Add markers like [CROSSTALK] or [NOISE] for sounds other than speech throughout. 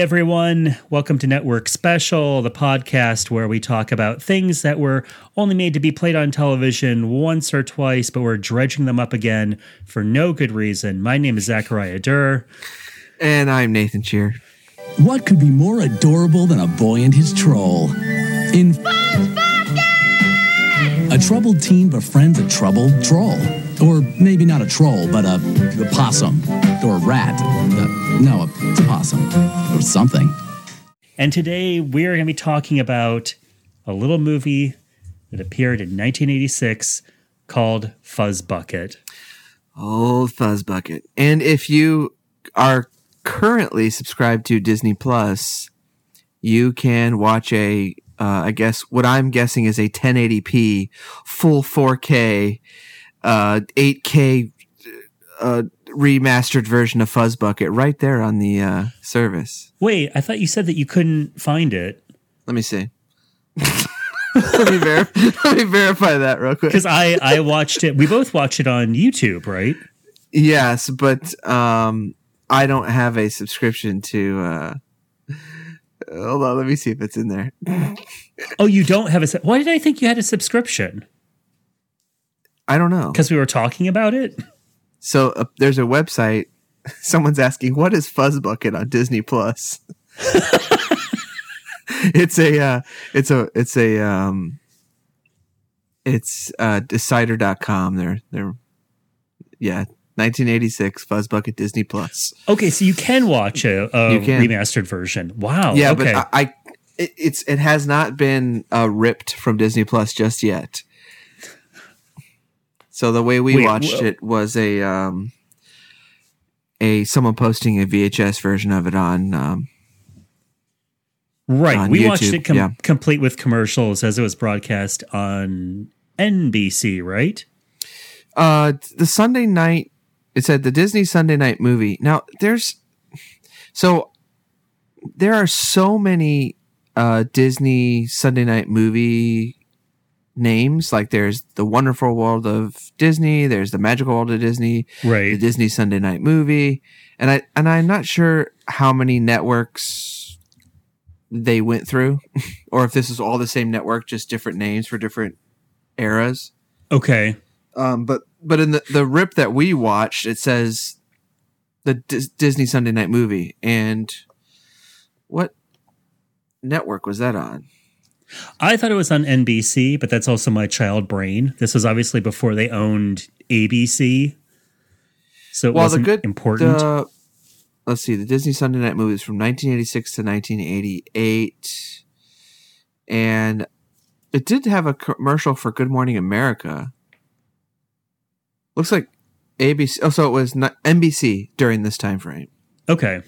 Hey everyone, welcome to Network Special, the podcast where we talk about things that were only made to be played on television once or twice, but we're dredging them up again for no good reason. My name is Zachariah Durr. And I'm Nathan Cheer. What could be more adorable than a boy and his troll? In a troubled teen befriends a troubled troll. Or maybe not a troll, but a, a possum. Or a rat. Uh, no, it's a possum. Or something. And today we're going to be talking about a little movie that appeared in 1986 called Fuzz Bucket. Oh, Fuzz Bucket. And if you are currently subscribed to Disney Plus, you can watch a, uh, I guess what I'm guessing is a 1080p full 4K, uh, 8K, uh, remastered version of Fuzz Bucket right there on the, uh, service. Wait, I thought you said that you couldn't find it. Let me see. [LAUGHS] let, me ver- [LAUGHS] let me verify that real quick. Because I, I watched it. We both watched it on YouTube, right? Yes, but um, I don't have a subscription to. Uh, hold on, let me see if it's in there. Oh, you don't have a. Why did I think you had a subscription? I don't know. Because we were talking about it. So uh, there's a website. [LAUGHS] Someone's asking, "What is Fuzzbucket on Disney Plus?" [LAUGHS] it's a. Uh, it's a. It's a. Um, it's uh, Decider.com. They're. They're. Yeah, 1986 Fuzzbucket Disney Plus. Okay, so you can watch a, a can. remastered version. Wow. Yeah, okay. but I, I it, it's it has not been uh, ripped from Disney Plus just yet. So the way we Wait, watched it was a um a someone posting a VHS version of it on um right. on We watched it com- yeah. complete with commercials as it was broadcast on NBC, right? uh the Sunday night it said the Disney Sunday night movie. Now there's so there are so many uh Disney Sunday night movie names. Like there's the wonderful world of disney there's the magical world of disney the disney sunday night movie. And i and i'm not sure how many networks they went through [LAUGHS] or if this is all the same network just different names for different eras. Okay. um but but in the the rip that we watched it says the Dis- disney sunday night movie. And what network was that on I thought it was on NBC, but that's also my child brain. This was obviously before they owned ABC. So it well, wasn't good important. The, let's see, the Disney Sunday Night movies from 1986 to 1988, and it did have a commercial for Good Morning America. Looks like ABC. Oh, so it was not NBC during this time frame. okay.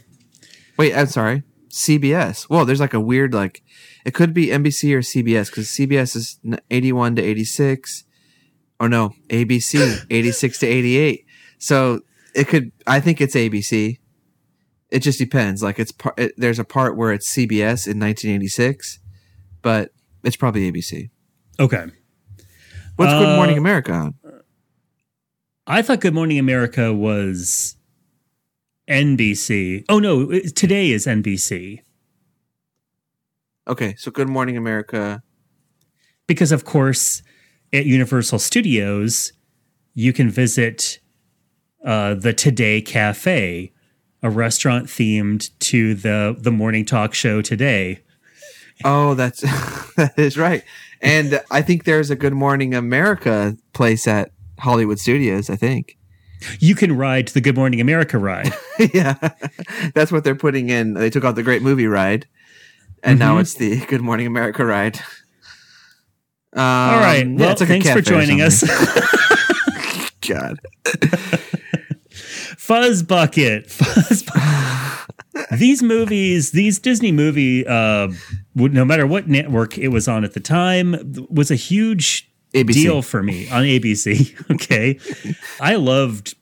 Wait, I'm sorry, CBS. Whoa, there's like a weird like. It could be NBC or CBS because CBS is 81 to 86. Or no, ABC [COUGHS] 86 to 88. So it could. I think it's ABC. It just depends. Like it's par- it, there's a part where it's CBS in 1986, but it's probably ABC. Okay. What's Good Morning Uh, America on? I thought Good Morning America was NBC. Oh no, today is NBC Okay, so Good Morning America. because of course at Universal Studios you can visit uh, the Today Cafe, a restaurant themed to the the morning talk show Today. Oh, that's [LAUGHS] that is right. And I think there's a Good Morning America place at Hollywood Studios. I think. You can ride the Good Morning America ride. [LAUGHS] yeah, that's what they're putting in. They took out the Great Movie Ride, and now Mhm. it's the [LAUGHS] Good Morning America ride. Um, All right. Well, it's like thanks for joining us. [LAUGHS] God. Fuzz Bucket. Fuzz Bucket. [SIGHS] these movies, these Disney movie, uh, no matter what network it was on at the time, was a huge ABC. deal for me on ABC. [LAUGHS] okay. I loved,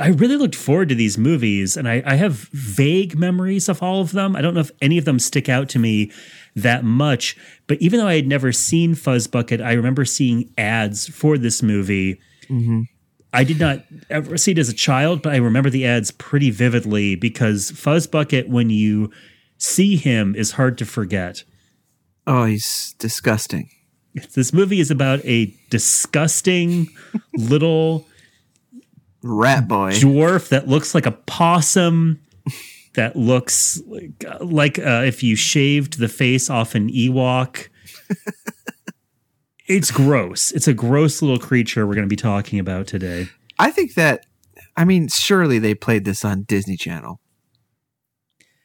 I really looked forward to these movies, and I, I have vague memories of all of them. I don't know if any of them stick out to me that much, but even though I had never seen Fuzz Bucket, I remember seeing ads for this movie. Mm-hmm. I did not ever see it as a child, but I remember the ads pretty vividly because Fuzz Bucket, when you see him is hard to forget. Oh, he's disgusting. This movie is about a disgusting [LAUGHS] little Rat boy. dwarf that looks like a possum that looks like, like uh, if you shaved the face off an Ewok. [LAUGHS] it's gross. It's a gross little creature we're going to be talking about today. I think that, I mean, surely they played this on Disney Channel.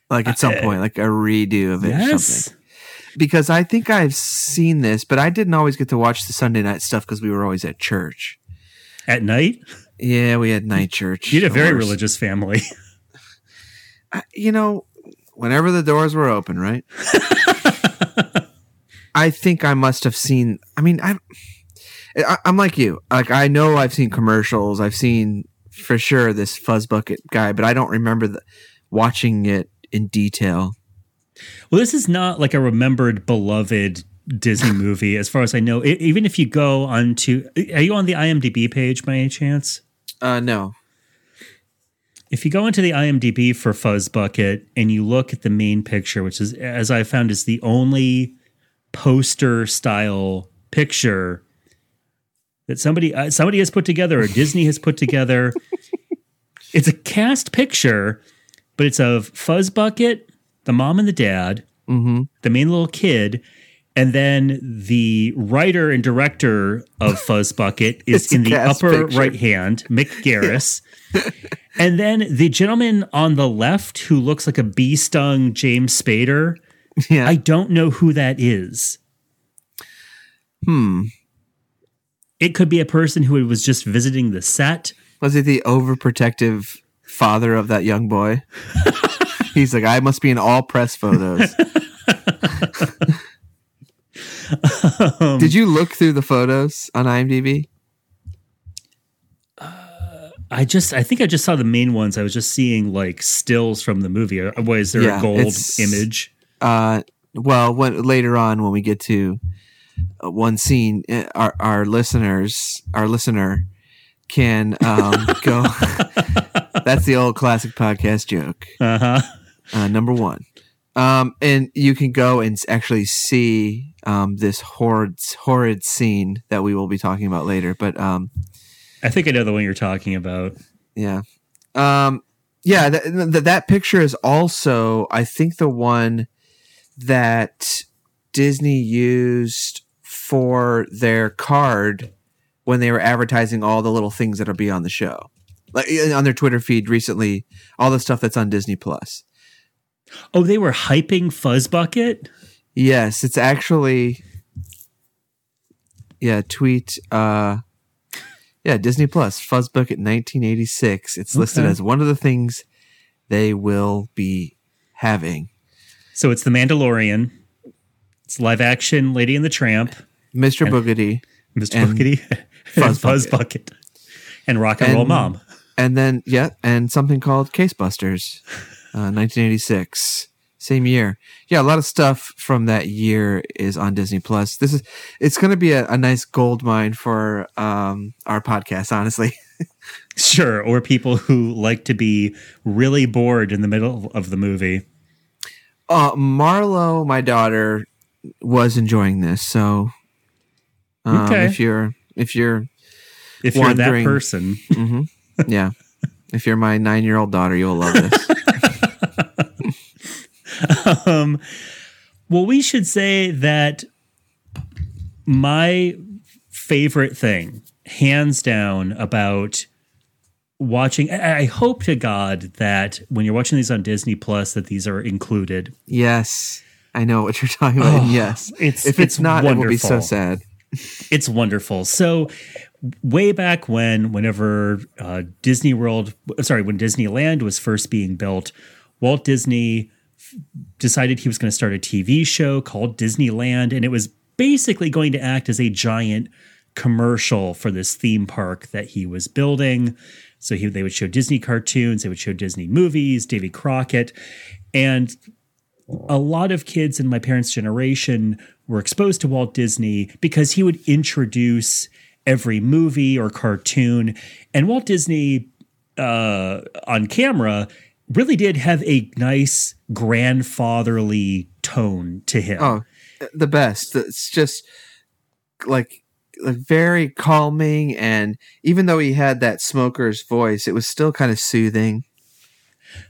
Like at some Uh, point, like a redo of it or Yes. something. Because I think I've seen this, but I didn't always get to watch the Sunday night stuff because we were always at church. At night, Yeah, we had night church. you had a very religious family. [LAUGHS] I- you know, whenever the doors were open, right? [LAUGHS] I think I must have seen. I mean, I, I, I'm like you. Like I know I've seen commercials. I've seen for sure this fuzz bucket guy, but I don't remember the, watching it in detail. Well, this is not like a remembered beloved Disney [LAUGHS] movie, as far as I know. E- even if you go onto, are you on the IMDb page by any chance? Uh, no. If you go into the IMDb for Fuzz Bucket and you look at the main picture, which is, as I found, is the only poster style picture that somebody uh, somebody has put together or Disney has put together. [LAUGHS] it's a cast picture, but it's of Fuzz Bucket, the mom and the dad, Mm-hmm. the main little kid, and then the writer and director of [LAUGHS] Fuzz Bucket is in the upper picture. right hand, Mick [LAUGHS] Garris. and then the gentleman on the left who looks like a bee stung James Spader, Yeah. I don't know who that is. hmm. It could be a person who was just visiting the set. Was it the overprotective father of that young boy? [LAUGHS] He's like, I must be in all press photos. Um, [LAUGHS] [LAUGHS] Did you look through the photos on IMDb? I just, I think I just saw the main ones. I was just seeing like stills from the movie. Was there Yeah, a gold image? Uh, well, when later on when we get to uh, one scene, uh, our our listeners, our listener can um, go. [LAUGHS] That's the old classic podcast joke. Uh huh. Uh, number one, um, and you can go and actually see um, this horrid horrid scene that we will be talking about later. But um, I think I know the one you're talking about. Yeah. Um yeah, that th- that picture is also I think the one that Disney used for their card when they were advertising all the little things that'll be on the show. Like on their Twitter feed recently, all the stuff that's on Disney Plus. Oh, they were hyping Fuzz Bucket. Yes, it's actually yeah, tweet uh yeah, Disney Plus, Fuzzbucket 1986. It's listed Okay. as one of the things they will be having. So it's The Mandalorian. It's live action Lady and the Tramp, Mr. Boogedy Mr. And Buckety, Fuzz and Bucket, and Rock and, Roll Mom. and then yeah, and something called Case Busters, uh, 1986, same year. Yeah, a lot of stuff from that year is on Disney Plus. This is it's going to be a, a nice gold mine for um, our podcast. Honestly, [LAUGHS] Sure, or people who like to be really bored in the middle of the movie. uh, Marlo, my daughter, was enjoying this. So, um, Okay. if you're if you're If you're that person, mhm, yeah, [LAUGHS] if you're my nine year old daughter, you'll love this. Um, well, we should say that my favorite thing, hands down, about watching. I hope to God that when you're watching these on Disney Plus, that these are included. yes, I know what you're talking about. and yes, Oh, It's if it's, not, it will be so sad. It's wonderful. So, way back when, whenever uh, Disney World, sorry, when Disneyland was first being built, Walt Disney decided he was going to start a TV show called Disneyland, and it was basically going to act as a giant commercial for this theme park that he was building. So he, they would show Disney cartoons, they would show Disney movies, Davy Crockett, and a lot of kids in my parents' generation were exposed to Walt Disney because he would introduce every movie or cartoon. And Walt Disney uh, on camera really did have a nice grandfatherly tone to him. Oh, the best. It's just like, like very calming, and even though he had that smoker's voice, it was still kind of soothing.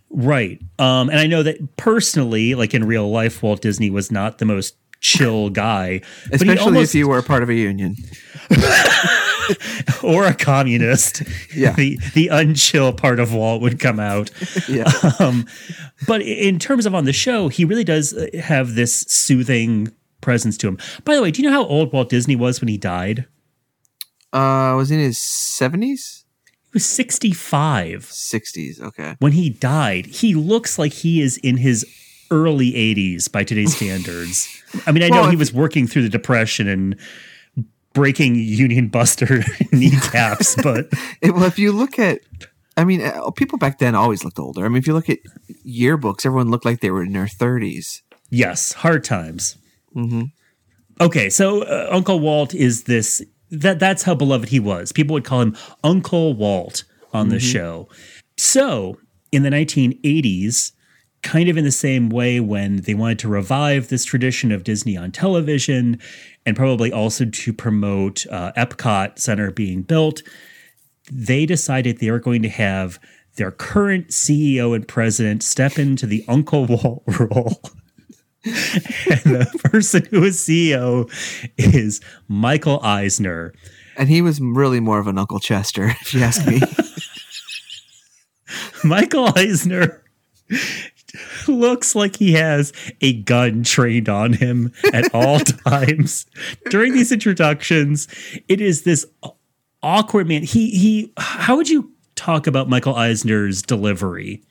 Right. Um, and I know that personally, like in real life, Walt Disney was not the most chill guy, [LAUGHS] Especially almost, if you were a part of a union. [LAUGHS] [LAUGHS] or a communist. Yeah. the the unchill part of Walt would come out. [LAUGHS] Yeah. Um, but in terms of on the show, he really does uh, have this soothing presence to him. By the way, do you know how old Walt Disney was when he died? Uh, was in his seventies, He was 65 sixties? Okay. when he died. He looks like he is in his early 80s by today's [LAUGHS] standards. I mean, I know he was working through the depression and breaking Union Buster [LAUGHS] kneecaps, [LAUGHS] but It, well, if you look at, I mean, uh, people back then always looked older. I mean, if you look at yearbooks, everyone looked like they were in their thirties. yes, hard times. Okay, so uh, Uncle Walt is this that that's how beloved he was. People would call him Uncle Walt on the show. So, in the 1980s, kind of in the same way when they wanted to revive this tradition of Disney on television and probably also to promote uh, Epcot Center being built, they decided they were going to have their current CEO and president step into the Uncle Walt [LAUGHS] role. and the person who is CEO is Michael Eisner. And he was really more of an Uncle Chester, if you ask me. [LAUGHS] Michael Eisner [LAUGHS] looks like he has a gun trained on him at all [LAUGHS] times during these introductions. It is this awkward man. He he. How would you talk about Michael Eisner's delivery?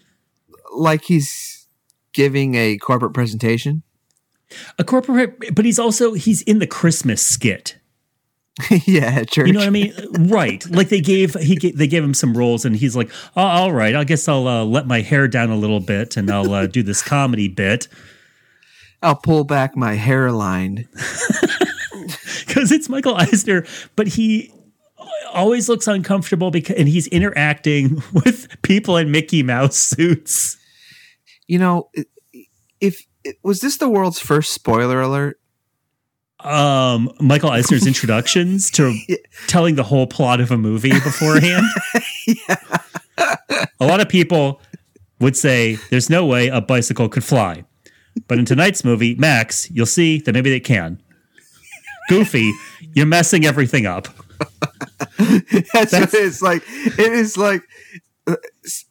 like he's giving a corporate presentation. A corporate, but he's also he's in the Christmas skit. [LAUGHS] yeah, church. You know what I mean? [LAUGHS] right. Like they gave he ga- they gave him some roles, and he's like, oh, "All right, I guess I'll uh, let my hair down a little bit, and I'll uh, do this comedy bit I'll pull back my hairline. [LAUGHS] because it's Michael Eisner, but he always looks uncomfortable because and he's interacting with people in Mickey Mouse suits. You know, if was this the world's first spoiler alert? Um, Michael Eisner's introductions to [LAUGHS] telling the whole plot of a movie beforehand. [LAUGHS] A lot of people would say there's no way a bicycle could fly. But in tonight's movie, Max, you'll see that maybe they can. Goofy, you're messing everything up. [LAUGHS] That's, what it's like. It is like uh,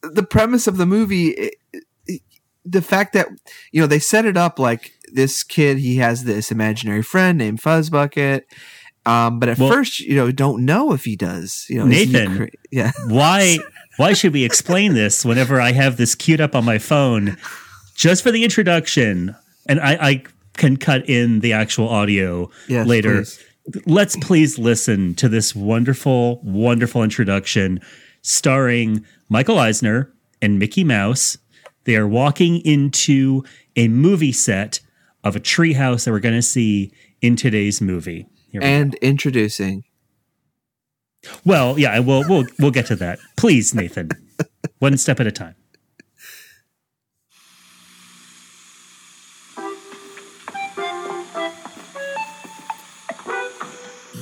the premise of the movie. i- i- the fact that you know they set it up like this kid, he has this imaginary friend named Fuzzbucket. Um, but at Well- first, you know, don't know if he does. You know, Nathan. cra- yeah, [LAUGHS] Why why should we explain this whenever I have this queued up on my phone just for the introduction? And I, I can cut in the actual audio Yes, later. please. Let's please listen to this wonderful, wonderful introduction starring Michael Eisner and Mickey Mouse. They are walking into a movie set of a treehouse that we're going to see in today's movie. Here we go. and introducing Well, yeah, we'll we'll we'll get to that. Please, Nathan. [LAUGHS] One step at a time.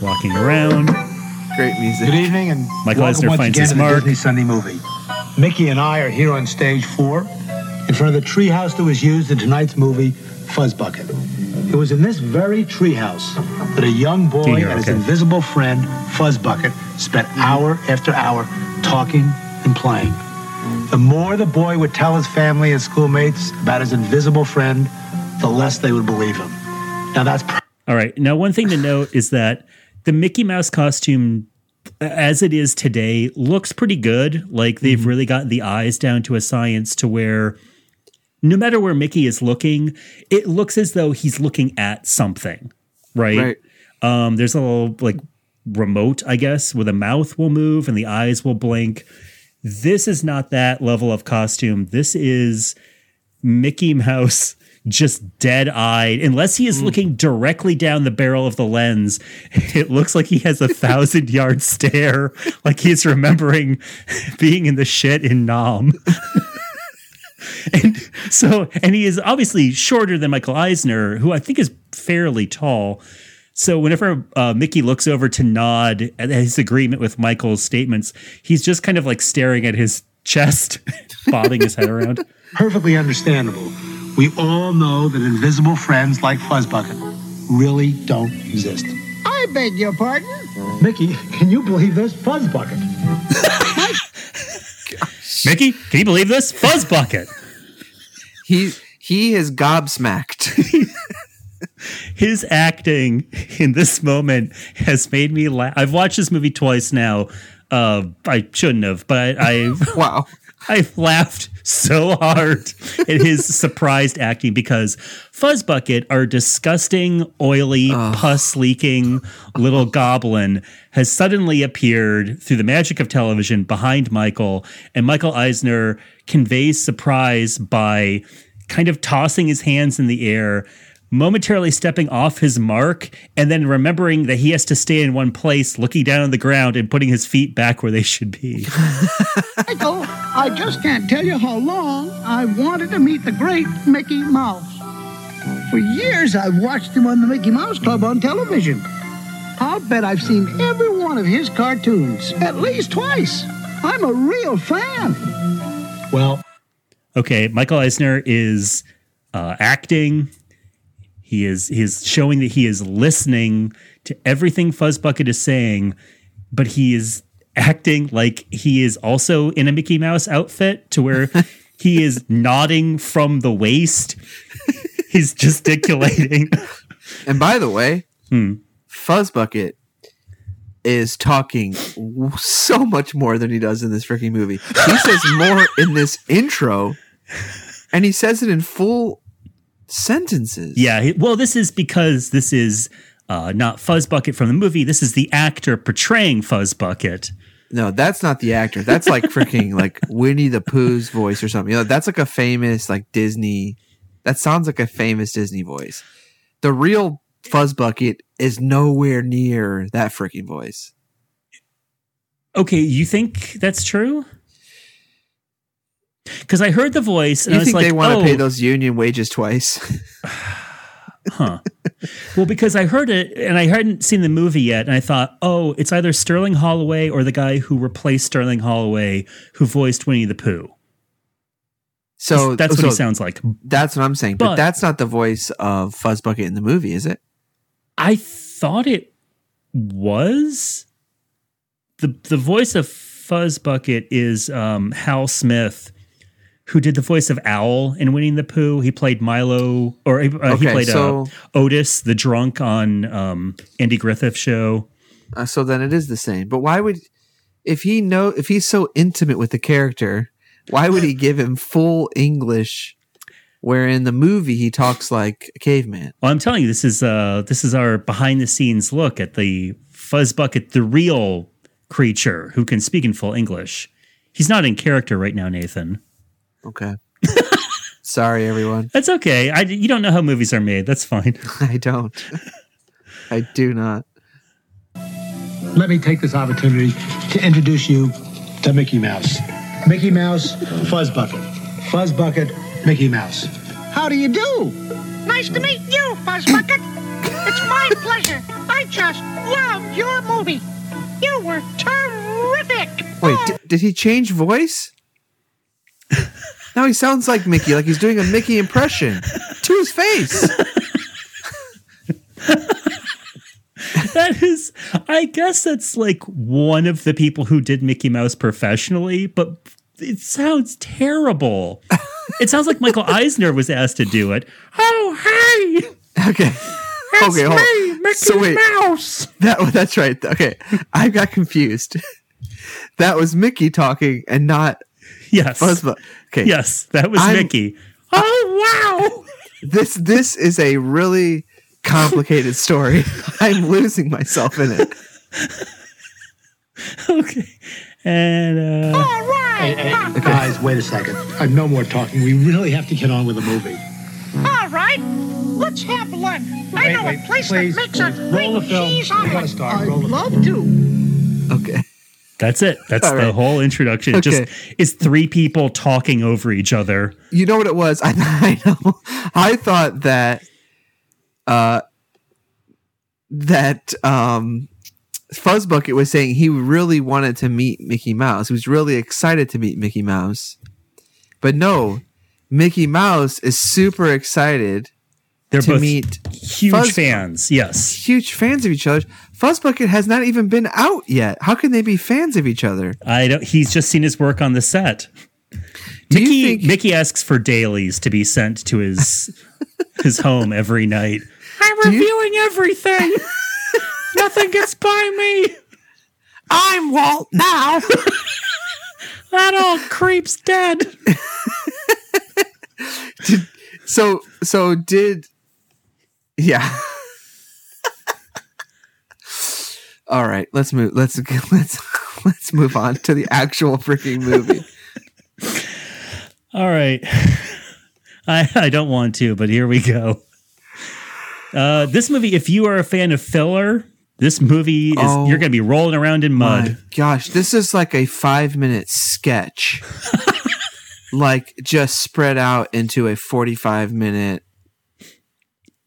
Walking around. great music. Good evening and Michael welcome Eisner once finds again his to the. Disney Sunday movie. Mickey and I are here on stage four in front of the treehouse that was used in tonight's movie, Fuzzbucket. It was in this very treehouse that a young boy Junior, and his okay. invisible friend, Fuzzbucket, spent mm-hmm. hour after hour talking and playing. The more the boy would tell his family and schoolmates about his invisible friend, the less they would believe him. Now that's All right. Now, one thing to note is that the Mickey Mouse costume, as it is today, looks pretty good. Like they've mm-hmm. really gotten the eyes down to a science to where no matter where Mickey is looking, it looks as though he's looking at something, right? Right. Um, there's a little like remote, I guess, where the mouth will move and the eyes will blink. This is not that level of costume. This is Mickey Mouse [LAUGHS] just dead eyed. Unless he is looking directly down the barrel of the lens, [LAUGHS] it looks like he has a thousand yard stare, [LAUGHS] like he's remembering being in the shit in Nam. [LAUGHS] and so, and he is obviously shorter than Michael Eisner, who I think is fairly tall. So whenever uh, Mickey looks over to nod at his agreement with Michael's statements, he's just kind of like staring at his chest, [LAUGHS] bobbing his head around. [LAUGHS] Perfectly understandable. We all know that invisible friends like Fuzzbucket really don't exist. I beg your pardon? Mickey, can you believe this? Fuzzbucket. Mickey, can you believe this? Fuzz bucket. He he is gobsmacked. [LAUGHS] His acting in this moment has made me laugh. I've watched this movie twice now. Uh, I shouldn't have, but I, I [LAUGHS] wow. I've laughed so hard at his [LAUGHS] surprised acting because Fuzzbucket, our disgusting, oily, pus leaking little goblin, has suddenly appeared through the magic of television behind Michael, and Michael Eisner conveys surprise by kind of tossing his hands in the air. Momentarily stepping off his mark and then remembering that he has to stay in one place, looking down on the ground and putting his feet back where they should be. [LAUGHS] Michael, I just can't tell you how long I wanted to meet the great Mickey Mouse. For years, I've watched him on the Mickey Mouse Club on television. I'll bet I've seen every one of his cartoons at least twice. I'm a real fan. Well, okay, Michael Eisner is uh, acting. He is he is showing that he is listening to everything Fuzzbucket is saying, but he is acting like he is also in a Mickey Mouse outfit to where [LAUGHS] he is nodding from the waist. He's gesticulating. And by the way, Hmm. Fuzzbucket is talking so much more than he does in this freaking movie. He says more in this intro, and he says it in full sentences. Yeah, well, this is because this is uh, not Fuzzbucket from the movie. This is the actor portraying Fuzzbucket. No, that's not the actor. That's like freaking [LAUGHS] like Winnie the Pooh's voice or something. You know, that's like a famous like Disney. That sounds like a famous Disney voice. The real Fuzzbucket is nowhere near that freaking voice. Okay, you think that's true? Because I heard the voice and I You was think like, they want to oh, pay those union wages twice? [LAUGHS] huh? well, because I heard it and I hadn't seen the movie yet, and I thought, oh, it's either Sterling Holloway or the guy who replaced Sterling Holloway who voiced Winnie the Pooh. So that's what so he sounds like. That's what I'm saying. But, But- that's not the voice of Fuzzbucket in the movie, is it? I thought it was the the voice of Fuzzbucket is um, Hal Smith, who did the voice of Owl in Winnie the Pooh. He played Milo, or uh, he played so- uh, Otis, the drunk on um, Andy Griffith show. Uh, so then it is the same. But why would if he know if he's so intimate with the character, why would he give him full English where in the movie he talks like a caveman? Well, I'm telling you, this is uh, this is our behind the scenes look at the Fuzzbucket, the real creature who can speak in full English. He's not in character right now, Nathan. Okay. Sorry everyone. That's okay. I, you don't know how movies are made. That's fine. [LAUGHS] I don't. I do not. let me take this opportunity to introduce you to Mickey Mouse. Mickey Mouse, Fuzzbucket. Fuzzbucket, Mickey Mouse. How do you do? Nice to meet you, Fuzzbucket. it's my pleasure. I just loved your movie. You were terrific. Wait, d- did he change voice? [LAUGHS] now he sounds like Mickey, like he's doing a Mickey impression to his face. [LAUGHS] that is, I guess that's like one of the people who did Mickey Mouse professionally, but it sounds terrible. it sounds like Michael Eisner was asked to do it. Oh, hey, Okay. it's okay, hold me. Mickey So wait. Mouse. That oh, that's right. Okay, I got confused. That was Mickey talking and not [LAUGHS] Yes, Fuzzbucket. Okay, yes, that was I'm- Mickey. Oh wow. [LAUGHS] this this is a really complicated [LAUGHS] story. I'm losing myself in it. okay, and uh, All right. Hey, hey, guys, wait a second. Uh, no more talking. We really have to get on with the movie. All right. Let's have lunch. I know wait, a place please, that makes a please. Roll the film. cheese We gotta omelet. I'd love to. Okay. That's it. That's All the right. whole introduction. Okay. just is three people talking over each other. You know what it was? [LAUGHS] I, I know. I thought that uh that um Fuzzbucket was saying he really wanted to meet Mickey Mouse. He was really excited to meet Mickey Mouse. But no, Mickey Mouse is super excited They're to meet huge Fuzz- fans. Yes. huge fans of each other. Fuzzbucket has not even been out yet. How can they be fans of each other? I don't he's just seen his work on the set. Do Mickey think Mickey asks for dailies to be sent to his [LAUGHS] his home every night. I'm Do you- reviewing everything. [LAUGHS] Nothing gets by me. I'm Walt now? [LAUGHS] That old creep's dead. so so did yeah all right let's move let's [LAUGHS] let's let's move on to the actual freaking movie All right. [LAUGHS] I, I don't want to, but here we go. Uh, this movie, if you are a fan of filler, this movie is Oh. you're going to be rolling around in mud. gosh this is like a five minute sketch [LAUGHS] like just spread out into a 45 minute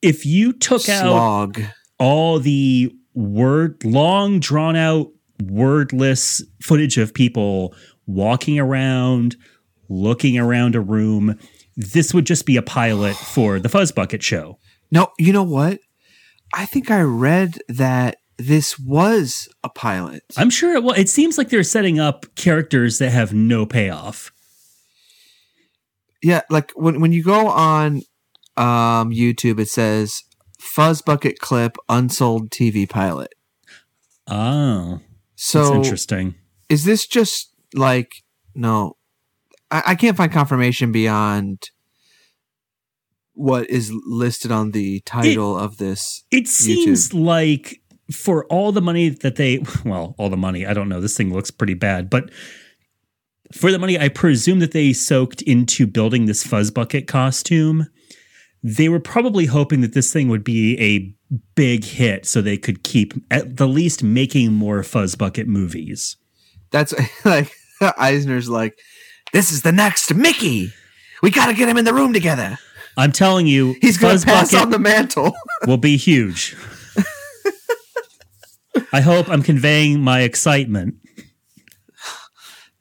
If you took out all the word long drawn out wordless footage of people walking around looking around a room. This would just be a pilot for the fuzz bucket show. No you know what? I think i read that this was a pilot. I'm sure it, well it seems like they're setting up characters that have no payoff. Yeah, like when when you go on um YouTube, it says Fuzz Bucket clip unsold TV pilot. oh that's So interesting is this just like no? I, I can't find confirmation beyond what is listed on the title of this. It seems like for all the money that they, well, all the money, I don't know, this thing looks pretty bad, but for the money I presume that they soaked into building this fuzz bucket costume, they were probably hoping that this thing would be a big hit so they could keep at the least making more fuzz bucket movies. That's [LAUGHS] like Eisner's like, this is the next Mickey. We got to get him in the room together. I'm telling you, He's going Fuzz pass Bucket on the mantle. [LAUGHS] will be huge. I hope I'm conveying my excitement.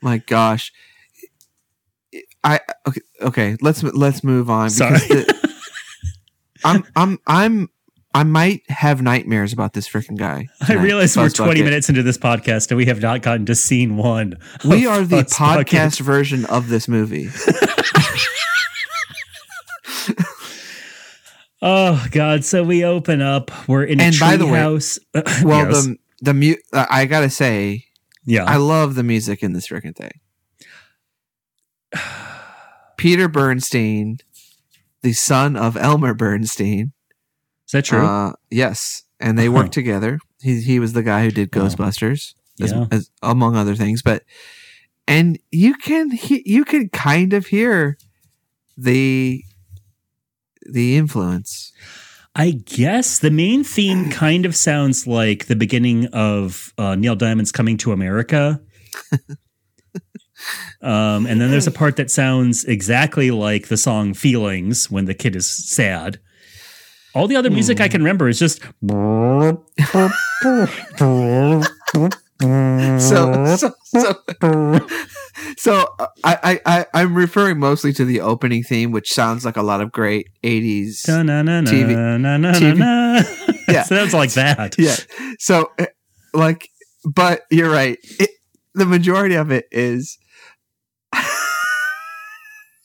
My gosh. I okay okay, let's let's move on Sorry. the- I'm I'm I'm I might have nightmares about this freaking guy. I tonight, realize we're 20 Bucket. minutes into this podcast and we have not gotten to scene one. We are the Fuzz Bucket. podcast version of this movie. [LAUGHS] Oh God! So we open up. We're in a And by the way- treehouse. [CLEARS THROAT] Well, Yes. the the mu- uh, I gotta say, yeah, I love the music in this freaking thing. [SIGHS] Peter Bernstein, the son of Elmer Bernstein. is that true? Uh, yes, and they worked together. He he was the guy who did. Ghostbusters, as, Yeah. as, among other things. But and you can he, you can kind of hear the the influence. I guess the main theme [CLEARS THROAT] kind of sounds like the beginning of uh, Neil Diamond's "Coming to America." [LAUGHS] um, and then there's a part that sounds exactly like the song "Feelings" when the kid is sad. All the other music I can remember is just So so so, so uh, I, I I'm referring mostly to the opening theme, which sounds like a lot of great '80s. Da-na-na-na, TV na-na-na-na. TV. [LAUGHS] Yeah. sounds like that. yeah. So, uh, like, but you're right. It, the majority of it is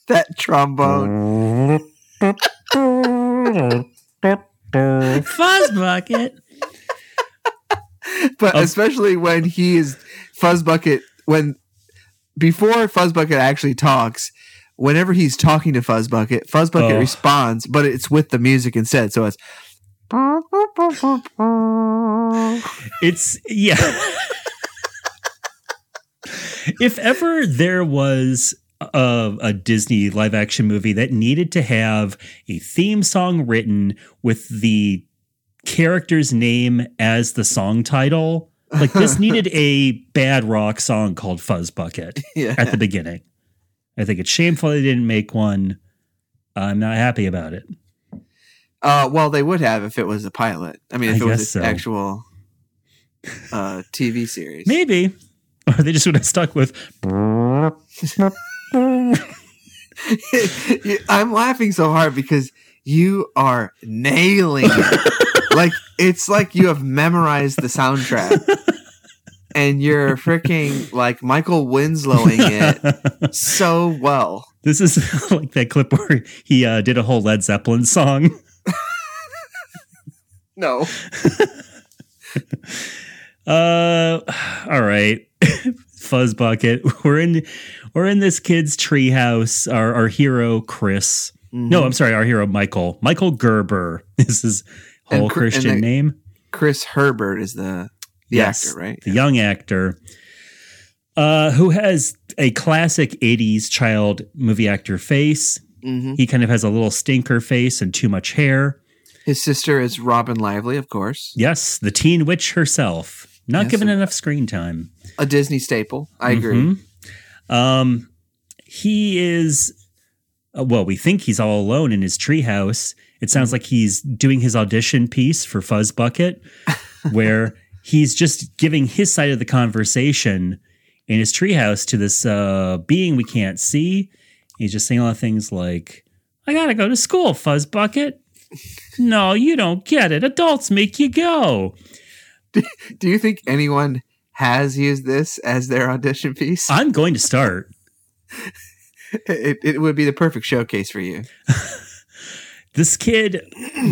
that trombone. [LAUGHS] Fuzz bucket. But Oh. especially when he is Fuzzbucket, when before Fuzzbucket actually talks, whenever he's talking to Fuzzbucket, Fuzzbucket Oh. responds, but it's with the music instead. So it's. It's yeah. [LAUGHS] if ever there was a, a Disney live action movie that needed to have a theme song written with the character's name as the song title, Like this [LAUGHS] needed a bad rock song called Fuzz Bucket Yeah. at the beginning. I think it's shameful they didn't make one. I'm not happy about it. Uh, well, they would have if it was a pilot. I mean, if I it was an so. actual uh, TV series. Maybe. [LAUGHS] Or they just would have stuck with [LAUGHS] [LAUGHS] I'm laughing so hard because you are nailing it. [LAUGHS] like it's like you have memorized the soundtrack. And you're freaking like Michael Winslowing it [LAUGHS] so well. This is like that clip where he uh, did a whole Led Zeppelin song. No. Uh, all right, Fuzz Bucket. [LAUGHS] We're in we're in this kid's treehouse. Our our hero Chris. Mm-hmm. No, I'm sorry. Our hero Michael. Michael Gerber [LAUGHS] is his whole And Chr- and Christian the- name. Chris Herbert is the the Yes, actor, right? The young actor. Uh, who has a classic 80s child movie actor face. hmm He kind of has a little stinker face and too much hair. His sister is Robyn Lively, of course. Yes, the teen witch herself. Not Yes. given enough screen time. A Disney staple. I agree. Mhm. Um, he is. uh, well, we think he's all alone in his treehouse. It sounds like he's doing his audition piece for Fuzz Bucket, [LAUGHS] where he's just giving his side of the conversation in his treehouse to this uh, being we can't see. He's just saying a lot of things like, "I gotta go to school, Fuzz Bucket." [LAUGHS] no, you don't get it. Adults make you go. [LAUGHS] Do you think anyone has used this as their audition piece? [LAUGHS] I'm going to start. It, it would be the perfect showcase for you. [LAUGHS] this kid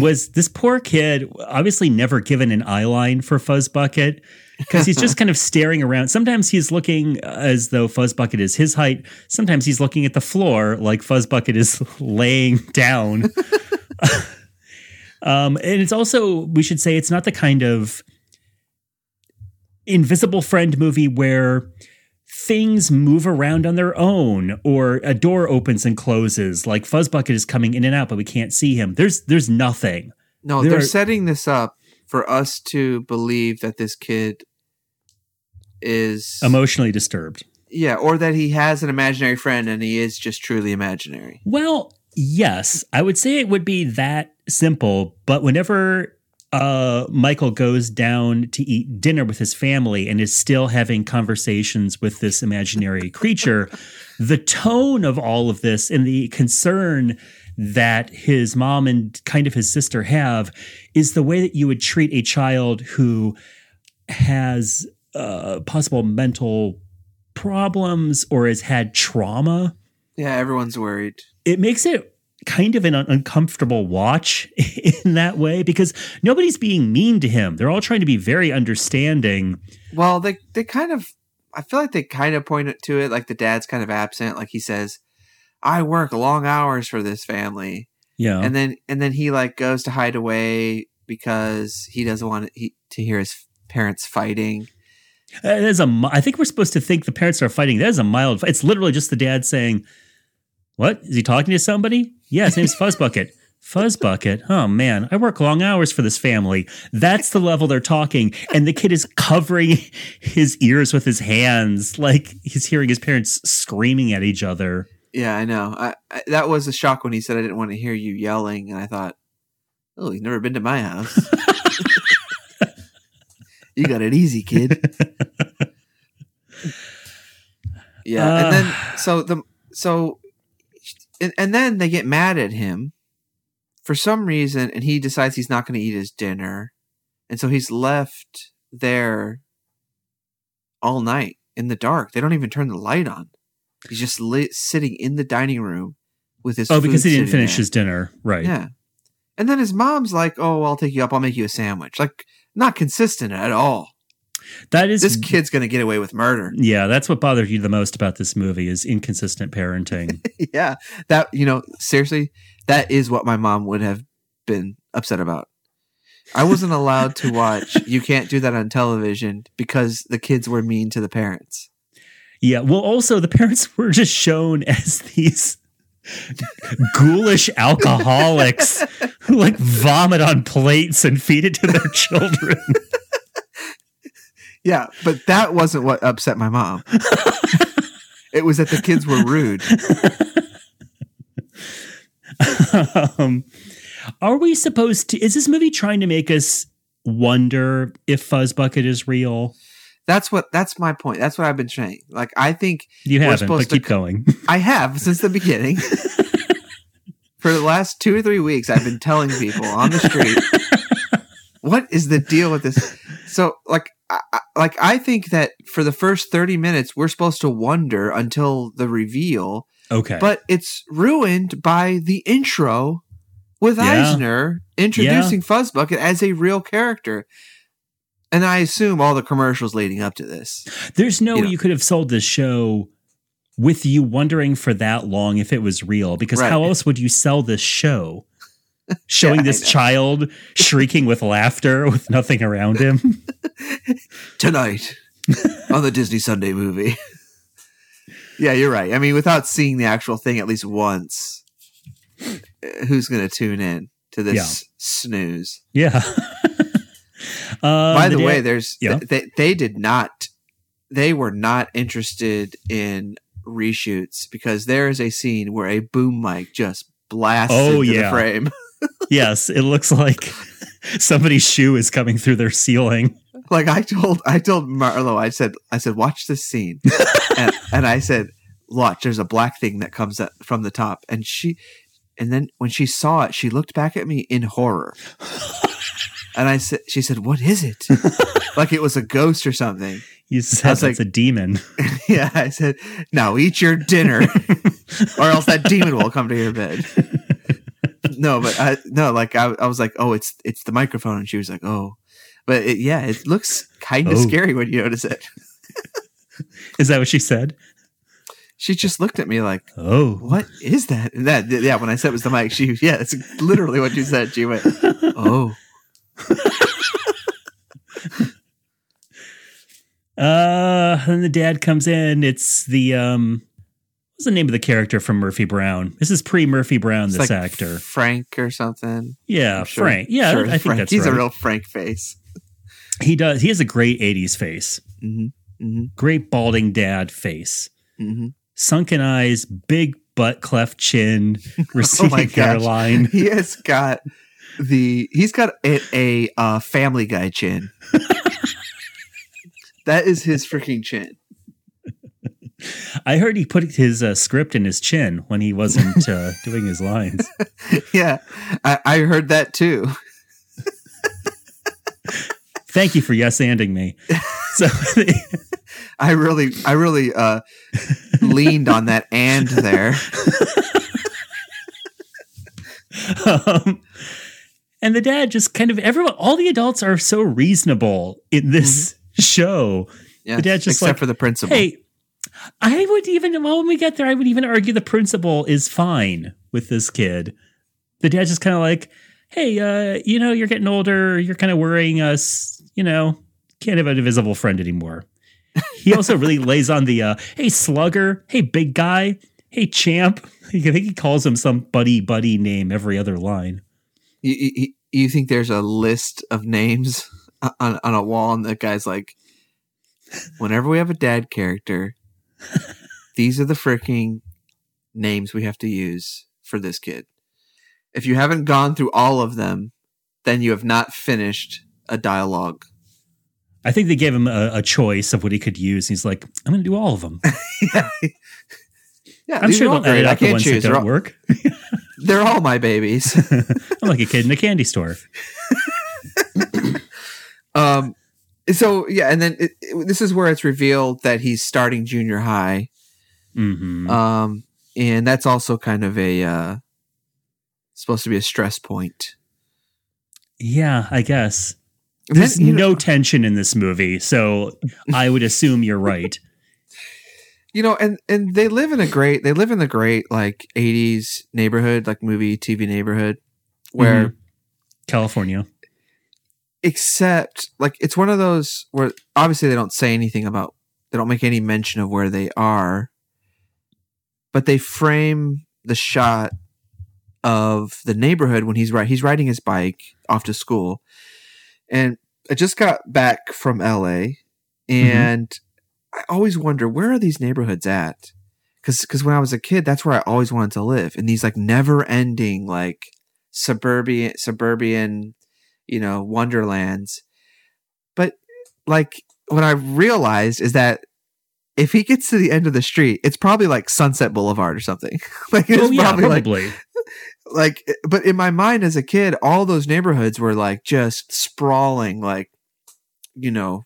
was this poor kid obviously never given an eye line for fuzz bucket because he's just [LAUGHS] kind of staring around sometimes he's looking as though fuzz bucket is his height sometimes he's looking at the floor like fuzz bucket is laying down um, and it's also we should say it's not the kind of invisible friend movie where things move around on their own or a door opens and closes like fuzzbucket is coming in and out but we can't see him. There's there's nothing. No, There they're are- setting this up for us to believe that this kid is emotionally disturbed. Yeah, or that he has an imaginary friend and he is just truly imaginary. well yes i would say it would be that simple but whenever uh michael goes down to eat dinner with his family and is still having conversations with this imaginary creature [LAUGHS] the tone of all of this and the concern that his mom and kind of his sister have is the way that you would treat a child who has uh, possible mental problems or has had trauma. Yeah, everyone's worried. It makes it kind of an uncomfortable watch [LAUGHS] in that way because nobody's being mean to him. They're all trying to be very understanding. Well, they they kind of I feel like they kind of point to it like the dad's kind of absent like he says I work long hours for this family. Yeah. And then and then he like goes to hide away because he doesn't want he, to hear his parents fighting. That is a I think we're supposed to think the parents are fighting. That is a mild. It's literally just the dad saying, "What is he talking to somebody?" Yeah, his name's Fuzzbucket. [LAUGHS] Fuzzbucket. Oh man, I work long hours for this family. That's the level they're talking, and the kid is covering [LAUGHS] his ears with his hands, like he's hearing his parents screaming at each other. Yeah, I know. I, I that was a shock when he said I didn't want to hear you yelling and I thought, "Oh, you've never been to my house." [LAUGHS] you got it easy, kid. Yeah, Uh. and then [SIGHS] so the so and, and then they get mad at him for some reason and he decides he's not going to eat his dinner. And so he's left there all night in the dark. They don't even turn the light on. He's just lit, sitting in the dining room with his Oh, because he didn't finish there. his dinner, right? Yeah. And then his mom's like, "Oh, I'll take you up. I'll make you a sandwich." Like not consistent at all. That is This kid's going to get away with murder. Yeah, that's what bothered you the most about this movie is inconsistent parenting. [LAUGHS] yeah. That, you know, seriously, that is what my mom would have been upset about. I wasn't allowed to watch [LAUGHS] You Can't Do That on Television because the kids were mean to the parents. Yeah. Well, also the parents [LAUGHS] were just shown as these ghoulish alcoholics who like vomit on plates and feed it to their children. Yeah, but that wasn't what upset my mom. it was that the kids were rude. [LAUGHS] um, are we supposed to? Is this movie trying to make us wonder if Fuzzbucket is real? That's what that's my point. That's what I've been saying. Like I think You We're haven't, supposed but keep to- going. [LAUGHS] I have since the beginning. [LAUGHS] For the last two or three weeks, I've been telling people on the street, "What is the deal with this?" So, like, I, I- like I think that for the first thirty minutes, we're supposed to wonder until the reveal, Okay. but it's ruined by the intro with Yeah. Eisner introducing Fuzzbucket as a real character. And I assume all the commercials leading up to this. There's no you way know. you could have sold this show with you wondering for that long if it was real. Because Right. how else would you sell this show? Showing Yeah, this child [LAUGHS] shrieking with laughter with nothing around him. [LAUGHS] tonight on the Disney Sunday movie. yeah, you're right. I mean, without seeing the actual thing at least once, uh, who's going to tune in to this Yeah. snooze? Yeah. [LAUGHS] um, By the, way, there's yeah. th- they they did not they were not interested in reshoots because there is a scene where a boom mic just blasts Oh, into yeah. the frame. Yes, it looks like somebody's shoe is coming through their ceiling. like I told I told Marlo, I said I said watch this scene, [LAUGHS] and, and I said watch. There's a black thing that comes up from the top, and she, and then when she saw it, she looked back at me in horror, [LAUGHS] and I said, she said, what is it? [LAUGHS] like it was a ghost or something. You said it's like- a demon. yeah, I said, now eat your dinner, or else that demon will come to your bed. No, but I, no, like I, I was like, oh, it's it's the microphone, and she was like, oh, but it, yeah, it looks kind of Oh. scary when you notice it. [LAUGHS] Is that what she said? She just looked at me like, Oh. "What is that?" And that yeah, when I said it was the mic, she yeah, it's literally what you said. She went, "Oh, [LAUGHS] Uh, and the dad comes in. It's the um, what's the name of the character from Murphy Brown? This is pre Murphy Brown. it's This like actor, Frank or something." yeah, sure- Frank. Yeah, sure I think Frank. that's he's right. a real Frank face. he does. He has a great '80s face. hmm hmm Great balding dad face. hmm Sunken eyes, big butt, cleft chin, [LAUGHS] receding Oh hairline. He has got the he's got a, a uh, Family Guy chin. [LAUGHS] that is his freaking chin. I heard he put his uh, script in his chin when he wasn't uh, [LAUGHS] doing his lines. Yeah, I, I heard that too. Thank you for yes anding me. [LAUGHS] So I really, I really uh, leaned on that and there. um, and the dad just kind of everyone all the adults are so reasonable in this show Yeah, The dad's just except like, for the principal. hey i would even well when we get there i would even argue the principal is fine with this kid. The dad's just kind of like hey uh you know you're getting older. You're kind of worrying us you know can't have an invisible friend anymore. He also really [LAUGHS] lays on the uh hey slugger. Hey big guy. Hey champ. [LAUGHS] I think he calls him some buddy buddy name every other line. You, you, you think there's a list of names [LAUGHS] on, on a wall, and the guy's like, whenever we have a dad character, [LAUGHS] these are the freaking names we have to use for this kid. If you haven't gone through all of them, then you have not finished a dialogue. I think they gave him a, a choice of what he could use. He's like, I'm going to do all of them. [LAUGHS] yeah, yeah I'm sure they'll edit out the ones choose. that don't all, work. [LAUGHS] they're all my babies. I'm like a kid in a candy store. Um, so yeah, and then it, it- this is where it's revealed that he's starting junior high. hmm Um, and that's also kind of a uh, supposed to be a stress point. yeah, I guess. And then, There's know, no tension in this movie, so I would assume you're right. [LAUGHS] you know, and and they live in a great they live in the great like '80s neighborhood, like movie TV neighborhood, where California. Except like it's one of those where obviously they don't say anything about they don't make any mention of where they are but they frame the shot of the neighborhood when he's right he's riding his bike off to school and i just got back from la mm-hmm. and I always wonder where are these neighborhoods at? Because when I was a kid, that's where I always wanted to live in these like never ending like suburban suburban you know wonderlands. But like what I realized is that if he gets to the end of the street, it's probably like Sunset Boulevard or something. [LAUGHS] like it's Oh yeah, probably like probably. [LAUGHS] like but in my mind as a kid all those neighborhoods were like just sprawling like you know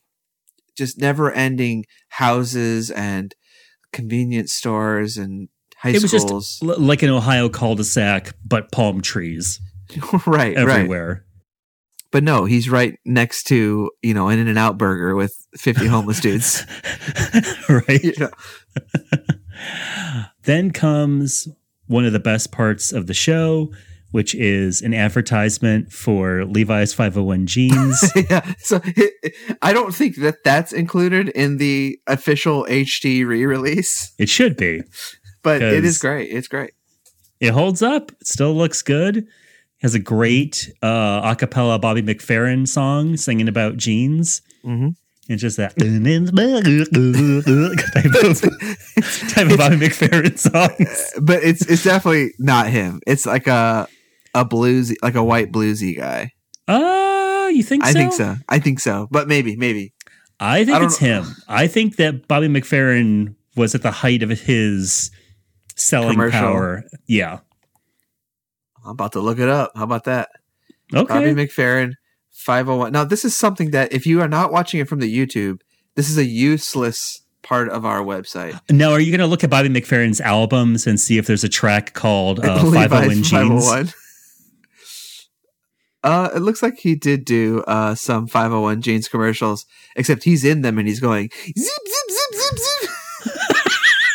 just never ending houses and convenience stores and high it was schools just l- like an Ohio cul-de-sac, but palm trees [LAUGHS] right right everywhere. But no he's right next to you know an in and out burger with 50 homeless [LAUGHS] dudes right. you [LAUGHS] know Then comes one of the best parts of the show, which is an advertisement for Levi's 501 jeans. [LAUGHS] yeah so i don't think that that's included in the official hd re-release it should be. but it is great it's great It holds up. It still looks good. Has a great uh, a cappella Bobby McFerrin song singing about jeans. Mhm. It's just that [LAUGHS] type of, type of Bobby McFerrin songs. [LAUGHS] but it's it's definitely not him. It's like a a bluesy, like a white bluesy guy. Oh, you think I so? think so. I think so. But maybe, maybe. I think I it's know. him. I think that Bobby McFerrin was at the height of his selling Commercial. power. Yeah. I'm about to look it up. How about that? Okay. Bobby McFerrin, 501. Now, this is something that if you are not watching it from the YouTube, this is a useless part of our website. now, are you going to look at Bobby McFerrin's albums and see if there's a track called uh, 501 Jeans? 501. Uh, it looks like he did do uh, some 501 jeans commercials, except he's in them and he's going zip zip zip.